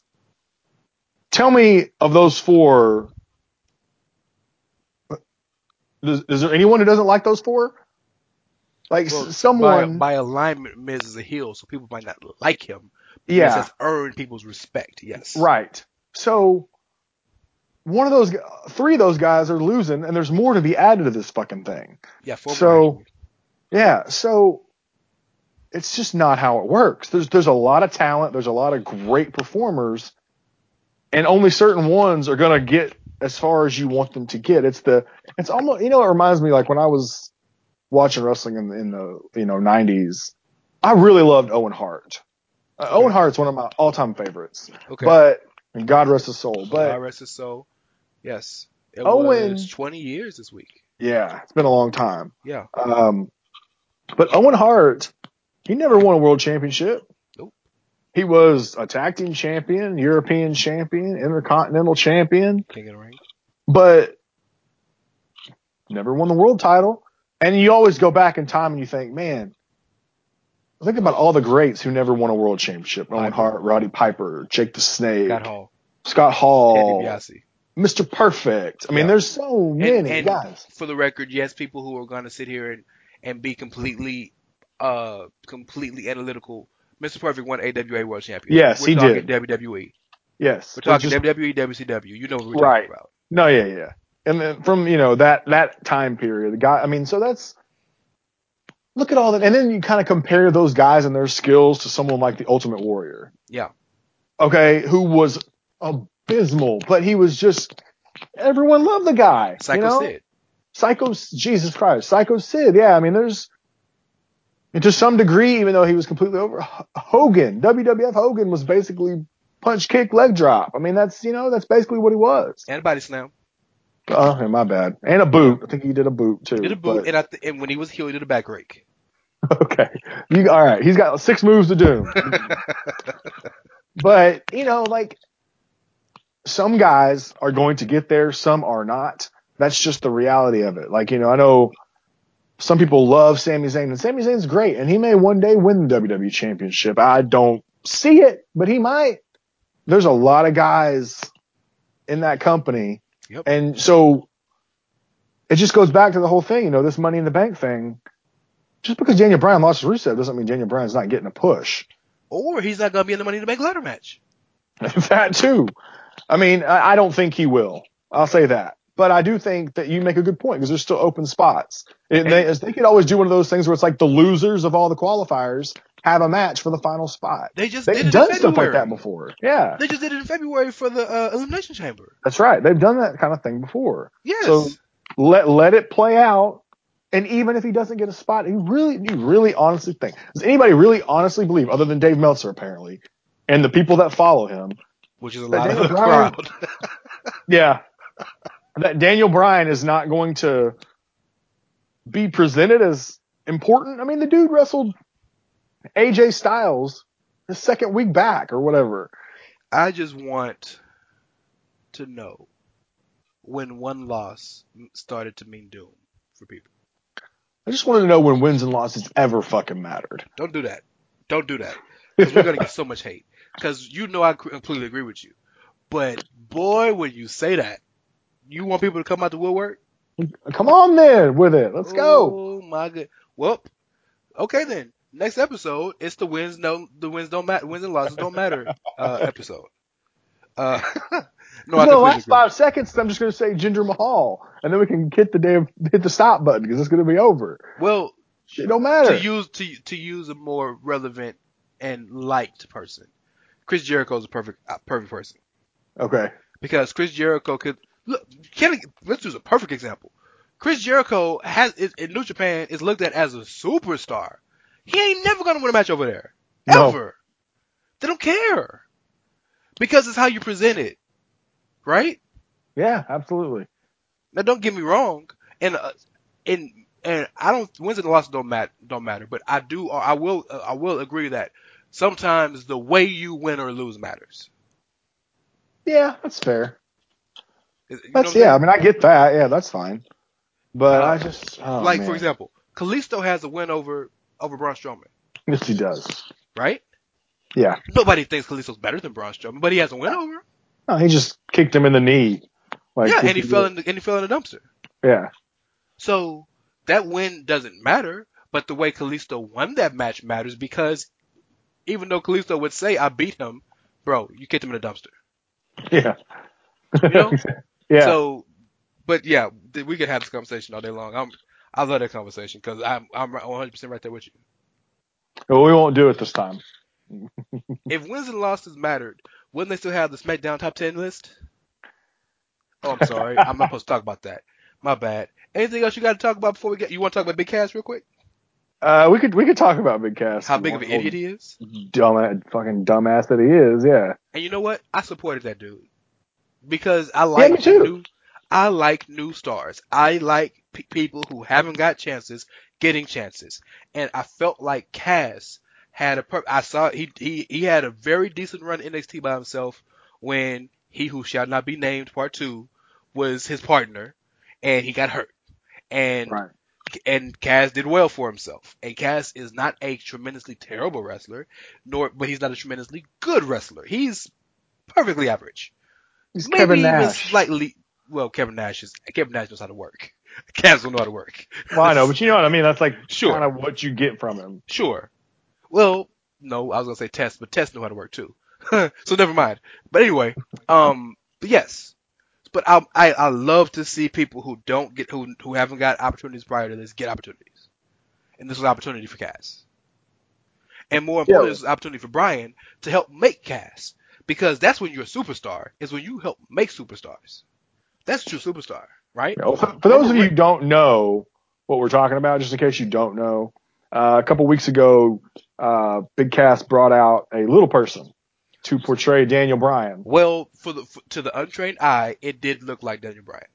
Tell me of those four. Is, is there anyone who doesn't like those four? Like Well, someone, by, by alignment, Miz is a heel, so people might not like him. Miz yeah, has earned people's respect. Yes. right. So one of those, three of those guys are losing, and there's more to be added to this fucking thing. Yeah. So- Yeah, so it's just not how it works. There's there's a lot of talent, there's a lot of great performers, and only certain ones are gonna get as far as you want them to get. It's the it's almost you know it reminds me like when I was watching wrestling in, in the you know 90s. I really loved Owen Hart. Uh, Owen Hart's one of my all time favorites, okay. but and God rest his soul. But God rest his soul. Yes. It Owen- was 20 years this week. yeah, it's been a long time. Yeah. Um, but Owen Hart, he never won a world championship. Nope. He was a tag team champion, European champion, intercontinental champion, King of the Ring. but never won the world title. And you always go back in time and you think, man, think about all the greats who never won a world championship. Owen Hart, Roddy Piper, Jake the Snake, Scott Hall. Scott Ted Hall, DiBiase. Mr. Perfect. I mean, Yeah. there's so many And, and guys. for the record, yes, people who are going to sit here and, and be completely, uh, completely analytical. Mr. Perfect won AWA World Champion. Yes, we're he talking did. WWE. Yes. We're talking Just- WWE, WCW. You know what we're Right. talking about. No, yeah, yeah. And then from, you know, that, that time period, the guy, I mean, so that's, look at all that, and then you kind of compare those guys and their skills to someone like the Ultimate Warrior. Yeah. Okay, who was abysmal, but he was just everyone loved the guy. Psycho you know? Sid. Psycho, Jesus Christ, Psycho Sid. Yeah, I mean, there's and to some degree, even though he was completely over, Hogan, WWF Hogan was basically punch, kick, leg drop. I mean, that's you know, that's basically what he was. And a body slam. Uh, oh, yeah, my bad. And a boot. I think he did a boot too. He did a boot, but- and, I th- and when he was heel, he did a back rake. (laughs) Okay. You all right? He's got six moves to do. (laughs) but you know, like some guys are going to get there, some are not. That's just the reality of it. Like you know, I know some people love Sami Zayn, and Sami Zayn's great, and he may one day win the WWE Championship. I don't see it, but he might. There's a lot of guys in that company, Yep. and so it just goes back to the whole thing. You know, this Money in the Bank thing. Just because Daniel Bryan lost to Rusev doesn't mean Daniel Bryan's not getting a push. Or he's not gonna be in the Money in the Bank ladder match. (laughs) that too. I mean, I, I don't think he will. I'll say that. But I do think that you make a good point because there's still open spots. And they, they could always do one of those things where it's like the losers of all the qualifiers have a match for the final spot. They just did They've done stuff like that before. Yeah, They just did it in February for the uh, Elimination Chamber. that's right. They've done that kind of thing before. Yes. So let let it play out. And even if he doesn't get a spot, he really, you really honestly think, does anybody really honestly believe, other than Dave Meltzer apparently, and the people that follow him, which is a lot of the Bryan- crowd. (laughs) Yeah. That Daniel Bryan is not going to be presented as important. I mean, the dude wrestled AJ Styles his second week back or whatever. I just want to know when one loss started to mean doom for people. I just wanted to know when wins and losses ever fucking mattered. Don't do that. Don't do that. Because we're gonna get so much hate. Because you know I completely agree with you. But boy, when you say that, you want people to come out the woodwork. Come on then with it. Let's go. Oh my good. Well, okay then. Next episode, it's the wins no the wins don't matter wins and losses don't matter uh, (laughs) episode. Uh, (laughs) no, the last agree. five seconds, I'm just going to say Jinder Mahal, and then we can hit the damn hit the stop button because it's going to be over. Well, Shit don't matter. to use to to use a more relevant and liked person, Chris Jericho is a perfect uh, perfect person okay. because Chris Jericho could look. Can let's use a perfect example. Chris Jericho has is, in New Japan is looked at as a superstar. He ain't never gonna win a match over there No. ever. They don't care because it's how you present it, right? Yeah, absolutely. Now, don't get me wrong, and uh, and and I don't wins and losses don't matter don't matter, but I do I will uh, I will agree that sometimes the way you win or lose matters. Yeah, that's fair. You That's yeah. I mean, I get that. Yeah, that's fine. But Uh, I just oh, like man. for example, Kalisto has a win over over Braun Strowman, yes, he does. right? Yeah. Nobody thinks Kalisto's better than Braun Strowman, but he has a win over. him. No, he just kicked him in the knee. Like, yeah, and he fell in the, and he fell in the dumpster. Yeah. So that win doesn't matter, but the way Kalisto won that match matters because even though Kalisto would say I beat him, bro, you kicked him in the dumpster. Yeah. You know? (laughs) yeah. So, but yeah, we could have this conversation all day long. I'm, I love that conversation because I'm, I'm 100% right there with you. well, we won't do it this time. (laughs) If wins and losses mattered, wouldn't they still have the SmackDown top 10 list? Oh, I'm sorry. I'm not supposed to talk about that. My bad. Anything else you got to talk about before we get, you want to talk about Big Cass real quick? Uh, we could we could talk about Big Cass. How big of an idiot he is? Dumb fucking dumbass that he is. Yeah. And you know what? I supported that dude because I like too. new. I like new stars. I like pe people who haven't got chances getting chances. And I felt like Cass had a. Per- I saw he he he had a very decent run in NXT by himself when he who shall not be named part two was his partner, and he got hurt. And Right. and Cass did well for himself. And Cass is not a tremendously terrible wrestler, nor but he's not a tremendously good wrestler. He's perfectly average. He's Maybe Kevin even Nash. slightly. Well, Kevin Nash is Kevin Nash knows how to work. (laughs) Cass will know how to work. Well, I know, but you know what I mean. That's like Sure. kind of what you get from him. Sure. Well, no, I was gonna say Test, but Test knew how to work too. (laughs) so never mind. But anyway, um, but yes. But I, I I love to see people who don't get who who haven't got opportunities prior to this get opportunities. and this was an opportunity for Cass. And more importantly, Yeah. this was an opportunity for Bryan to help make Cass. Because that's when you're a superstar, is when you help make superstars. That's true superstar, right? You know, for, for those of you who don't know what we're talking about, just in case you don't know, uh, a couple weeks ago, uh, Big Cass brought out a little person to portray Daniel Bryan. Well, for the for, to the untrained eye, it did look like Daniel Bryan.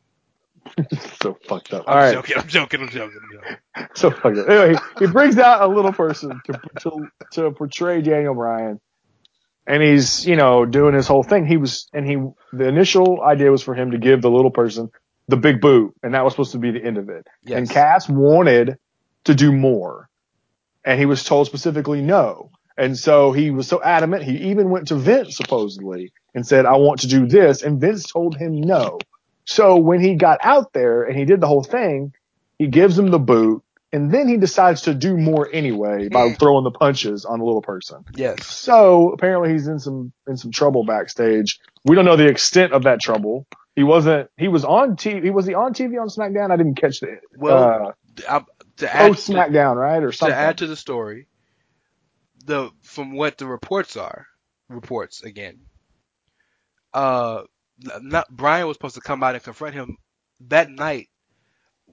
(laughs) so fucked up. I'm right. joking. I'm joking. I'm joking. I'm joking. (laughs) So fucked up. Anyway, he, he brings out a little person to, to, to portray Daniel Bryan. And he's, you know, doing his whole thing. He was, and he, the initial idea was for him to give the little person the big boot. And that was supposed to be the end of it. Yes. And Cass wanted to do more. And he was told specifically no. And so he was so adamant, he even went to Vince supposedly and said, I want to do this. And Vince told him no. So when he got out there and he did the whole thing, he gives him the boot and then he decides to do more anyway by Mm. throwing the punches on the little person. Yes. So apparently he's in some, in some trouble backstage. We don't know the extent of that trouble. He wasn't, he was on TV, was he on TV on SmackDown? I didn't catch the, Well, uh, I, to add post SmackDown, right? Or something. to add to the story, the from what the reports are, reports again. Uh, not Bryan was supposed to come out and confront him that night.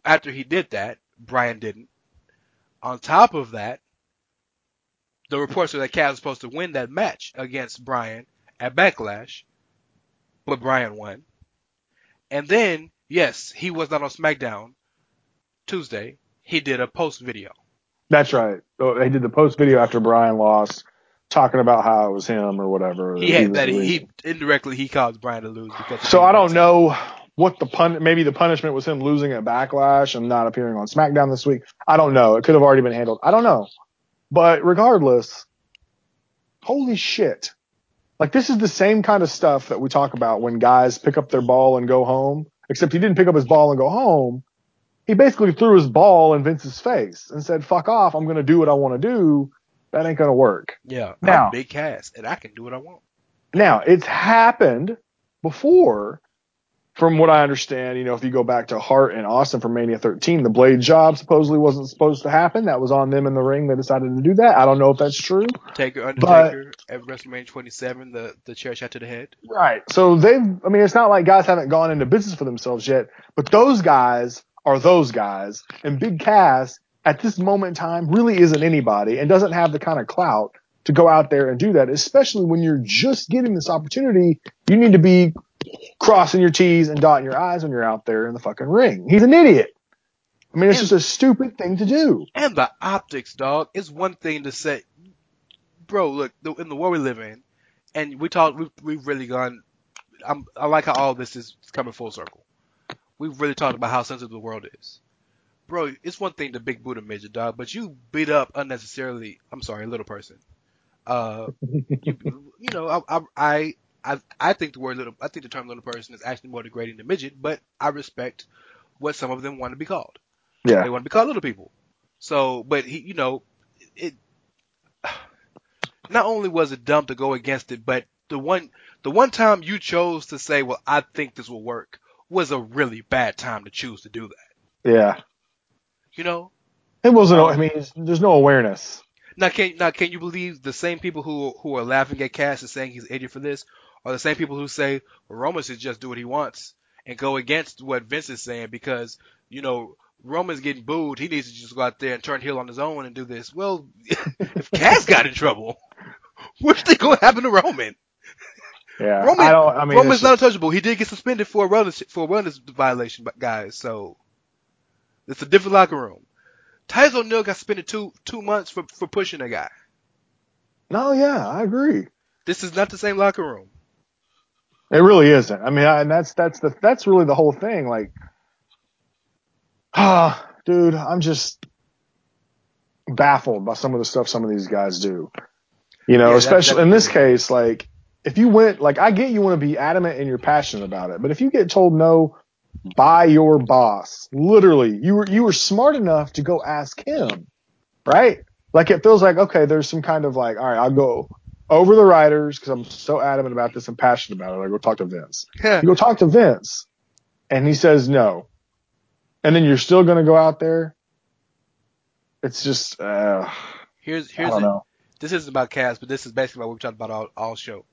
After he did that, Bryan didn't. On top of that, the reports are that Cass was supposed to win that match against Bryan at Backlash, but Bryan won. And then, yes, he was not on SmackDown Tuesday. He did a post video. That's right. Oh, so They did the post video after Bryan lost, talking about how it was him or whatever. He was that he, he indirectly he caused Bryan to lose because So I don't know what the pun. Maybe the punishment was him losing at Backlash and not appearing on SmackDown this week. I don't know. It could have already been handled. I don't know. But regardless, holy shit! Like this is the same kind of stuff that we talk about when guys pick up their ball and go home. Except he didn't pick up his ball and go home. He basically threw his ball in Vince's face and said, "Fuck off! I'm going to do what I want to do." That ain't going to work. Yeah, Now- big Cass and I can do what I want. Now, it's happened before, from what I understand. You know, if you go back to Hart and Austin from Mania 13, the blade job supposedly wasn't supposed to happen. That was on them in the ring. They decided to do that. I don't know if that's true. Taker, Undertaker at WrestleMania 27, the the chair shot to the head. Right. So they've, I mean, it's not like guys haven't gone into business for themselves yet, but those guys are those guys. And Big Cass at this moment in time really isn't anybody and doesn't have the kind of clout to go out there and do that, especially when you're just getting this opportunity. You need to be crossing your T's and dotting your I's when you're out there in the fucking ring. He's an idiot. I mean, it's And- just a stupid thing to do. And the optics, dog. It's one thing to say, bro. Look, the, in the world we live in, and we talk, we've, we've really gone. I'm, I like how all this is coming full circle. We've really talked about how sensitive the world is, bro. It's one thing to big boot a midget, dog, but you beat up unnecessarily. I'm sorry, a little person. Uh, (laughs) you, you know, I, I, I, I think the word little, I think the term little person is actually more degrading than midget, but I respect what some of them want to be called. Yeah. They want to be called little people. So, but he, you know, it. Not only was it dumb to go against it, but the one, the one time you chose to say, "Well, I think this will work," was a really bad time to choose to do that. Yeah. You know. It wasn't, I mean, there's no awareness. Now, can now can you believe the same people who who are laughing at Cass and saying he's an idiot for this, are the same people who say Roman should just do what he wants and go against what Vince is saying because you know Roman's getting booed, he needs to just go out there and turn heel on his own and do this. Well, (laughs) if Cass got in trouble, (laughs) what's they gonna happen to Roman? Yeah. Roman, I don't, I mean, Roman's not untouchable. He did get suspended for a wellness for a wellness violation, but guys, so it's a different locker room. Titus O'Neil got suspended two two months for for pushing a guy. no, yeah, I agree. This is not the same locker room. It really isn't. I mean, I, and that's that's the that's really the whole thing. Like, ah, (sighs) dude, I'm just baffled by some of the stuff some of these guys do. You know, Yeah, especially that- in this case, like if you went, like I get you want to be adamant and you're passionate about it, but if you get told no by your boss, literally, you were you were smart enough to go ask him, right? Like it feels like okay, there's some kind of like, all right, I'll go over the writers because I'm so adamant about this and passionate about it. I go talk to Vince. You go talk to Vince, and he says no, and then you're still going to go out there it's just uh, Here's here's a, this isn't about Cass, but this is basically what we've talked about all, all show.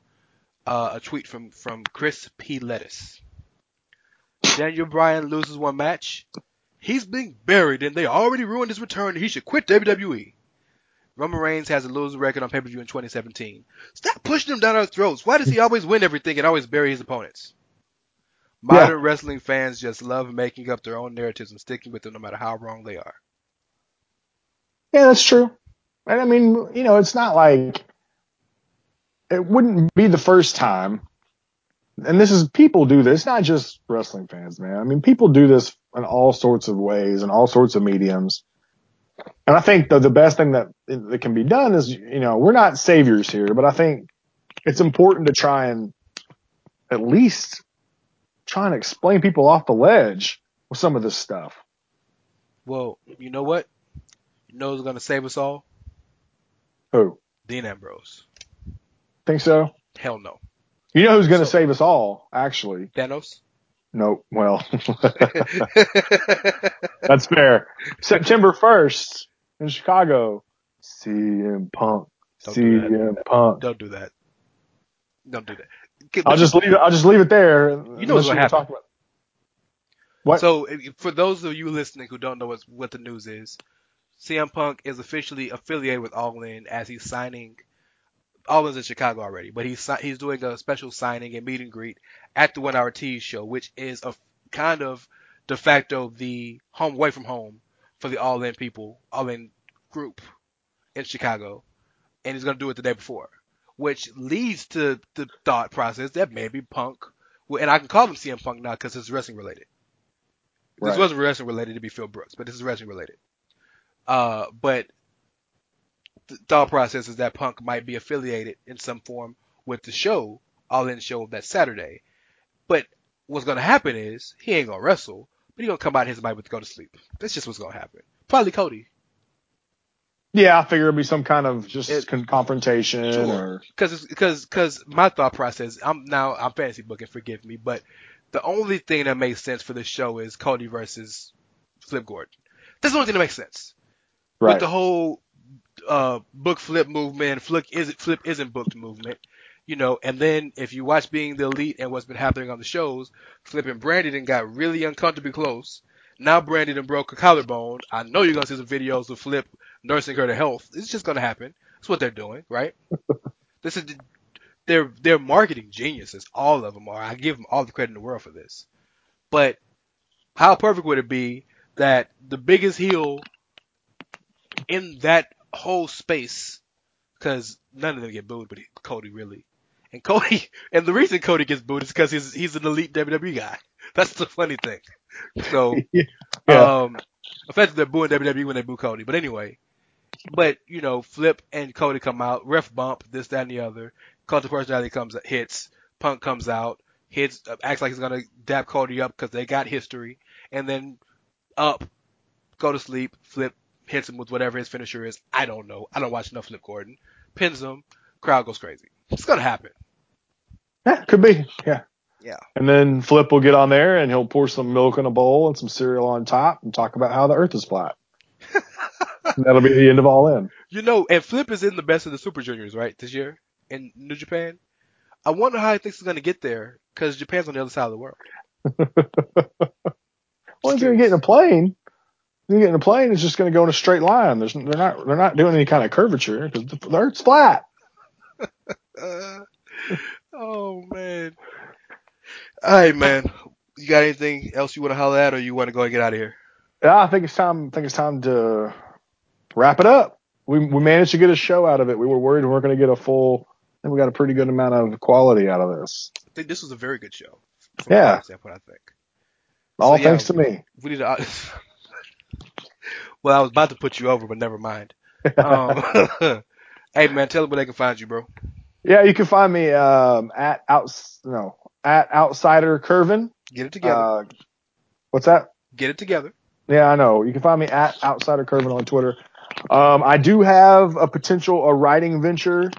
Uh, a tweet from from Chris P. Lettuce. Daniel Bryan loses one match. He's being buried, and they already ruined his return. He should quit WWE. Roman Reigns has a losing record on pay per view in 2017. Stop pushing him down our throats. Why does he always win everything and always bury his opponents? Modern wrestling fans just love making up their own narratives and sticking with them no matter how wrong they are. Yeah, that's true. And I mean, you know, it's not like it wouldn't be the first time. And this is people do this, not just wrestling fans, man. I mean, people do this in all sorts of ways and all sorts of mediums. And I think the the best thing that that can be done is, you know, we're not saviors here, but I think it's important to try and at least try and explain people off the ledge with some of this stuff. Well, you know what? You know who's gonna save us all? Who? Dean Ambrose. Think so? Hell no. You know who's going to So- save us all, actually? Thanos. No, well, (laughs) that's fair. September 1st in Chicago. CM Punk. Don't do. CM Punk. Don't do that. Don't do that. Okay, I'll just leave it. I'll just leave it there. You know what's gonna happen. about- What? So, for those of you listening who don't know what, what the news is, CM Punk is officially affiliated with All In as he's signing. All In's in Chicago already, but he's he's doing a special signing and meet and greet at the One Hour Tease show, which is a kind of de facto the home away from home for the All In people, All In group in Chicago, and he's gonna do it the day before, which leads to the thought process that maybe Punk, and I can call him CM Punk now because it's wrestling related. This wasn't wrestling related to be Phil Brooks, but this is wrestling related. Uh, but thought process is that Punk might be affiliated in some form with the show, All In show that Saturday. But what's gonna happen is he ain't gonna wrestle, but he gonna come out in his mic with go to sleep. That's just what's gonna happen. Probably Cody, yeah, I figure it'll be some kind of just It- con- confrontation Sure. or because because because my thought process. I'm now I'm fantasy booking. Forgive me, but the only thing that makes sense for this show is Cody versus Flip Gordon. That's the only thing that makes sense. right. with the whole uh, book flip movement, flip isn't flip isn't booked movement, you know. And then if you watch Being the Elite and what's been happening on the shows, Flip and Brandi got really uncomfortably close. Now Brandi broke a collarbone. I know you're gonna see some videos of Flip nursing her to health. It's just gonna happen. That's what they're doing, right? (laughs) this is they're they're marketing geniuses. All of them are. I give them all the credit in the world for this. But how perfect would it be that the biggest heel in that whole space, because none of them get booed, but he- Cody really. And Cody, (laughs) and the reason Cody gets booed is because he's he's an elite WWE guy. (laughs) That's the funny thing. So, (laughs) Yeah. um, effectively they're booing WWE when they boo Cody. But anyway, but you know, Flip and Cody come out, ref bump, this, that, and the other. Cult of personality comes, hits, Punk comes out, hits, uh, acts like he's gonna dap Cody up because they got history, and then up, go to sleep, Flip hits him with whatever his finisher is. I don't know. I don't watch enough Flip Gordon. Pins him, crowd goes crazy. It's gonna happen. Yeah, could be. Yeah. Yeah. And then Flip will get on there and he'll pour some milk in a bowl and some cereal on top and talk about how the earth is flat. (laughs) That'll be the end of all in. You know, and Flip is in the best of the Super Juniors, right, this year in New Japan. I wonder how he thinks he's gonna get there because Japan's on the other side of the world. (laughs) Well, he's gonna get in a plane. Gonna get in a plane. It's just gonna go in a straight line. There's they're not they're not doing any kind of curvature because the, the earth's flat. Uh, (laughs) oh man. All right, man. You got anything else you want to holler at, or you want to go and get out of here? Yeah, I think it's time. I think it's time to wrap it up. We we managed to get a show out of it. We were worried we weren't going to get a full. I think we got a pretty good amount of quality out of this. I think this was a very good show. Yeah. standpoint, I think. All yeah. thanks to me. We need to. (laughs) well, I was about to put you over, but never mind. Um, (laughs) hey, man, tell them where they can find you, bro. Yeah, you can find me um, at outs no at outsider Kervin. Get it together. Uh, what's that? Get it together. Yeah, I know. You can find me at outsider Kervin on Twitter. Um, I do have a potential a writing venture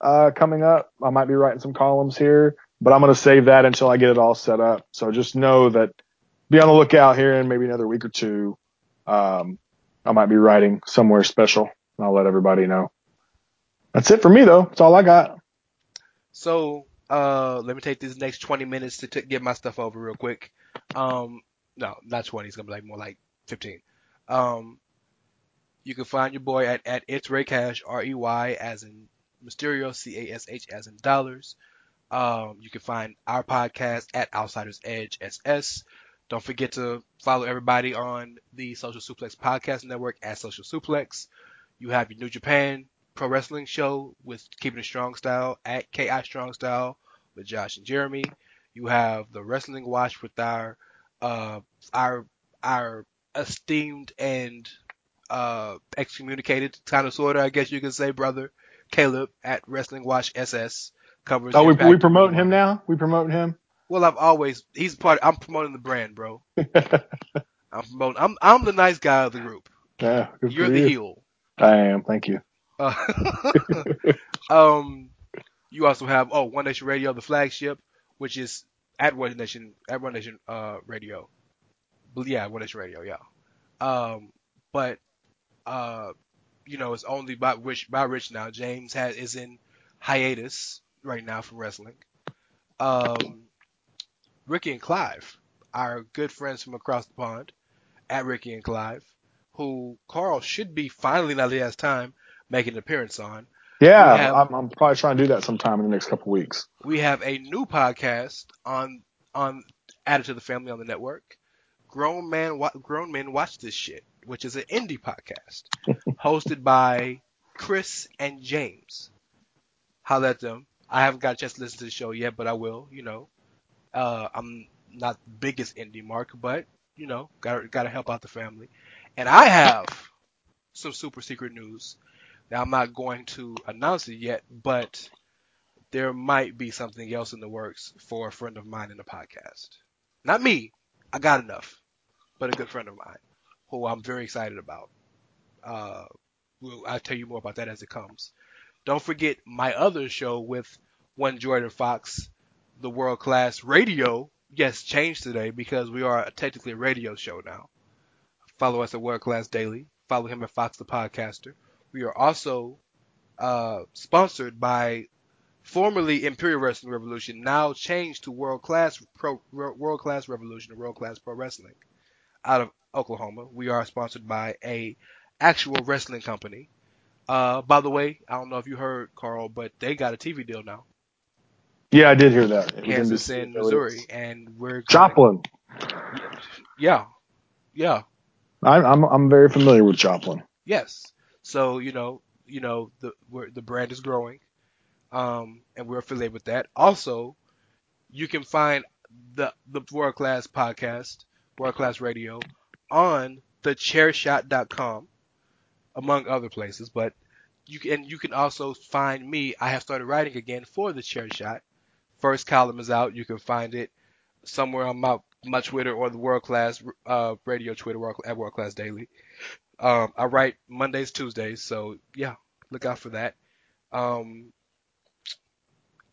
uh, coming up. I might be writing some columns here, but I'm going to save that until I get it all set up. So just know that be on the lookout here in maybe another week or two. Um, I might be writing somewhere special. I'll let everybody know. That's it for me though. That's all I got. So, uh, let me take these next 20 minutes to t- get my stuff over real quick. Um, no, not 20. It's gonna be like more like 15. Um, you can find your boy at, at It's Rey Cash, R-E-Y as in Mysterio, C-A-S-H as in dollars. Um, you can find our podcast at Outsiders Edge SS. Don't forget to follow everybody on the Social Suplex Podcast Network at Social Suplex. You have your New Japan Pro Wrestling show with Keeping It Strong Style at KI Strong Style with Josh and Jeremy. You have the Wrestling Wash with our uh, our our esteemed and uh, excommunicated kind of sort of, I guess you could say, brother Caleb at Wrestling Wash SS covers. Oh, we, we promoting him now? We promoting him? Well, I've always he's part. I'm promoting the brand, bro. (laughs) I'm promoting. I'm I'm the nice guy of the group. yeah, You're the you. heel. I am. Thank you. Uh, (laughs) um, you also have oh One Nation Radio, the flagship, which is at One Nation at One Nation uh Radio. But yeah, One Nation Radio, yeah. Um, but uh, you know, it's only by Rich by Rich now. James has is in hiatus right now from wrestling. Um, Ricky and Clive, our good friends from across the pond, at Ricky and Clive, who Karl should be finally now that he has time making an appearance on. Yeah, have- I'm, I'm probably trying to do that sometime in the next couple weeks. we have a new podcast on on added to the family on the network. Grown man, grown men watch this shit, which is an indie podcast (laughs) hosted by Chris and James. Holla at them. I haven't got a chance to listen to the show yet, but I will. You know, uh, I'm not the biggest indie mark, but you know, got got to help out the family. And I have some super secret news. Now I'm not going to announce it yet, but there might be something else in the works for a friend of mine in the podcast. Not me. I got enough. But a good friend of mine who I'm very excited about. Uh, I'll tell you more about that as it comes. Don't forget my other show with one Jordan Fox, the world class radio. Yes, changed today because we are technically a radio show now. Follow us at World Class Daily. Follow him at Fox the Podcaster. We are also uh, sponsored by formerly Imperial Wrestling Revolution, now changed to World Class Pro World Class Revolution or World Class Pro Wrestling out of Oklahoma. We are sponsored by a actual wrestling company. Uh, by the way, I don't know if you heard Karl, but they got a TV deal now, Yeah, I did hear that. Kansas and. Missouri, and we're gonna- Joplin. Yeah, yeah, I'm, I'm I'm very familiar with Joplin. yes. So you know, you know, the we're, the brand is growing, um, and we're affiliated with that. Also, you can find the the World Class Podcast, World Class Radio, on thechairshot.com, among other places. But you can you can also find me. I have started writing again for the Chair Shot. First column is out. You can find it somewhere on my my Twitter or the World Class uh, Radio Twitter at World Class Daily. Um, I write Mondays, Tuesdays, so yeah, look out for that. Um,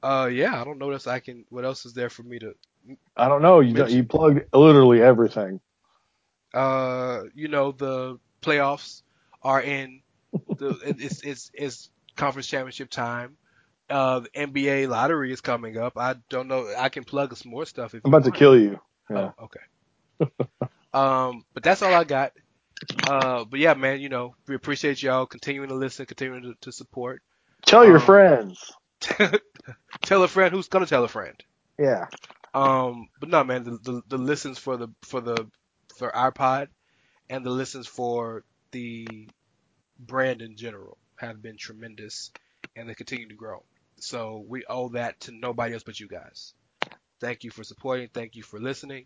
uh, yeah, I don't know what I can. What else is there for me to I don't know. You Mention- you plugged literally everything. uh, you know, the playoffs are in. The it's it's it's conference championship time. Uh, the NBA lottery is coming up. I don't know. I can plug some more stuff if I'm about to kill you. Yeah. Oh, okay. (laughs) um, but that's all I got. Uh, but yeah, man, you know, we appreciate y'all continuing to listen, continuing to, to support. Tell your um, friends. (laughs) tell a friend who's gonna tell a friend. Yeah. Um, but no, man, the, the the listens for the for the for our pod and the listens for the brand in general have been tremendous, and they continue to grow. So we owe that to nobody else but you guys. Thank you for supporting. Thank you for listening.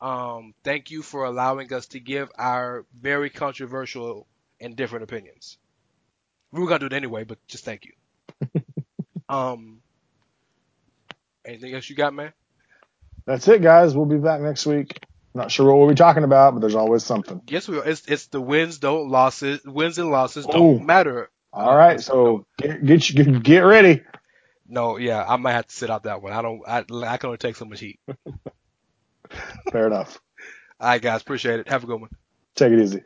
Um, thank you for allowing us to give our very controversial and different opinions. We were gonna do it anyway, but just thank you. (laughs) um, anything else you got, man? That's it, guys. We'll be back next week. Not sure what we'll be talking about, but there's always something. Yes, we are. It's it's the wins don't losses wins and losses don't matter. All right. So get get, you- get, get ready. No, yeah, I might have to sit out that one. I don't. I I can only take so much heat. (laughs) Fair enough. All right, guys, appreciate it. Have a good one. Take it easy.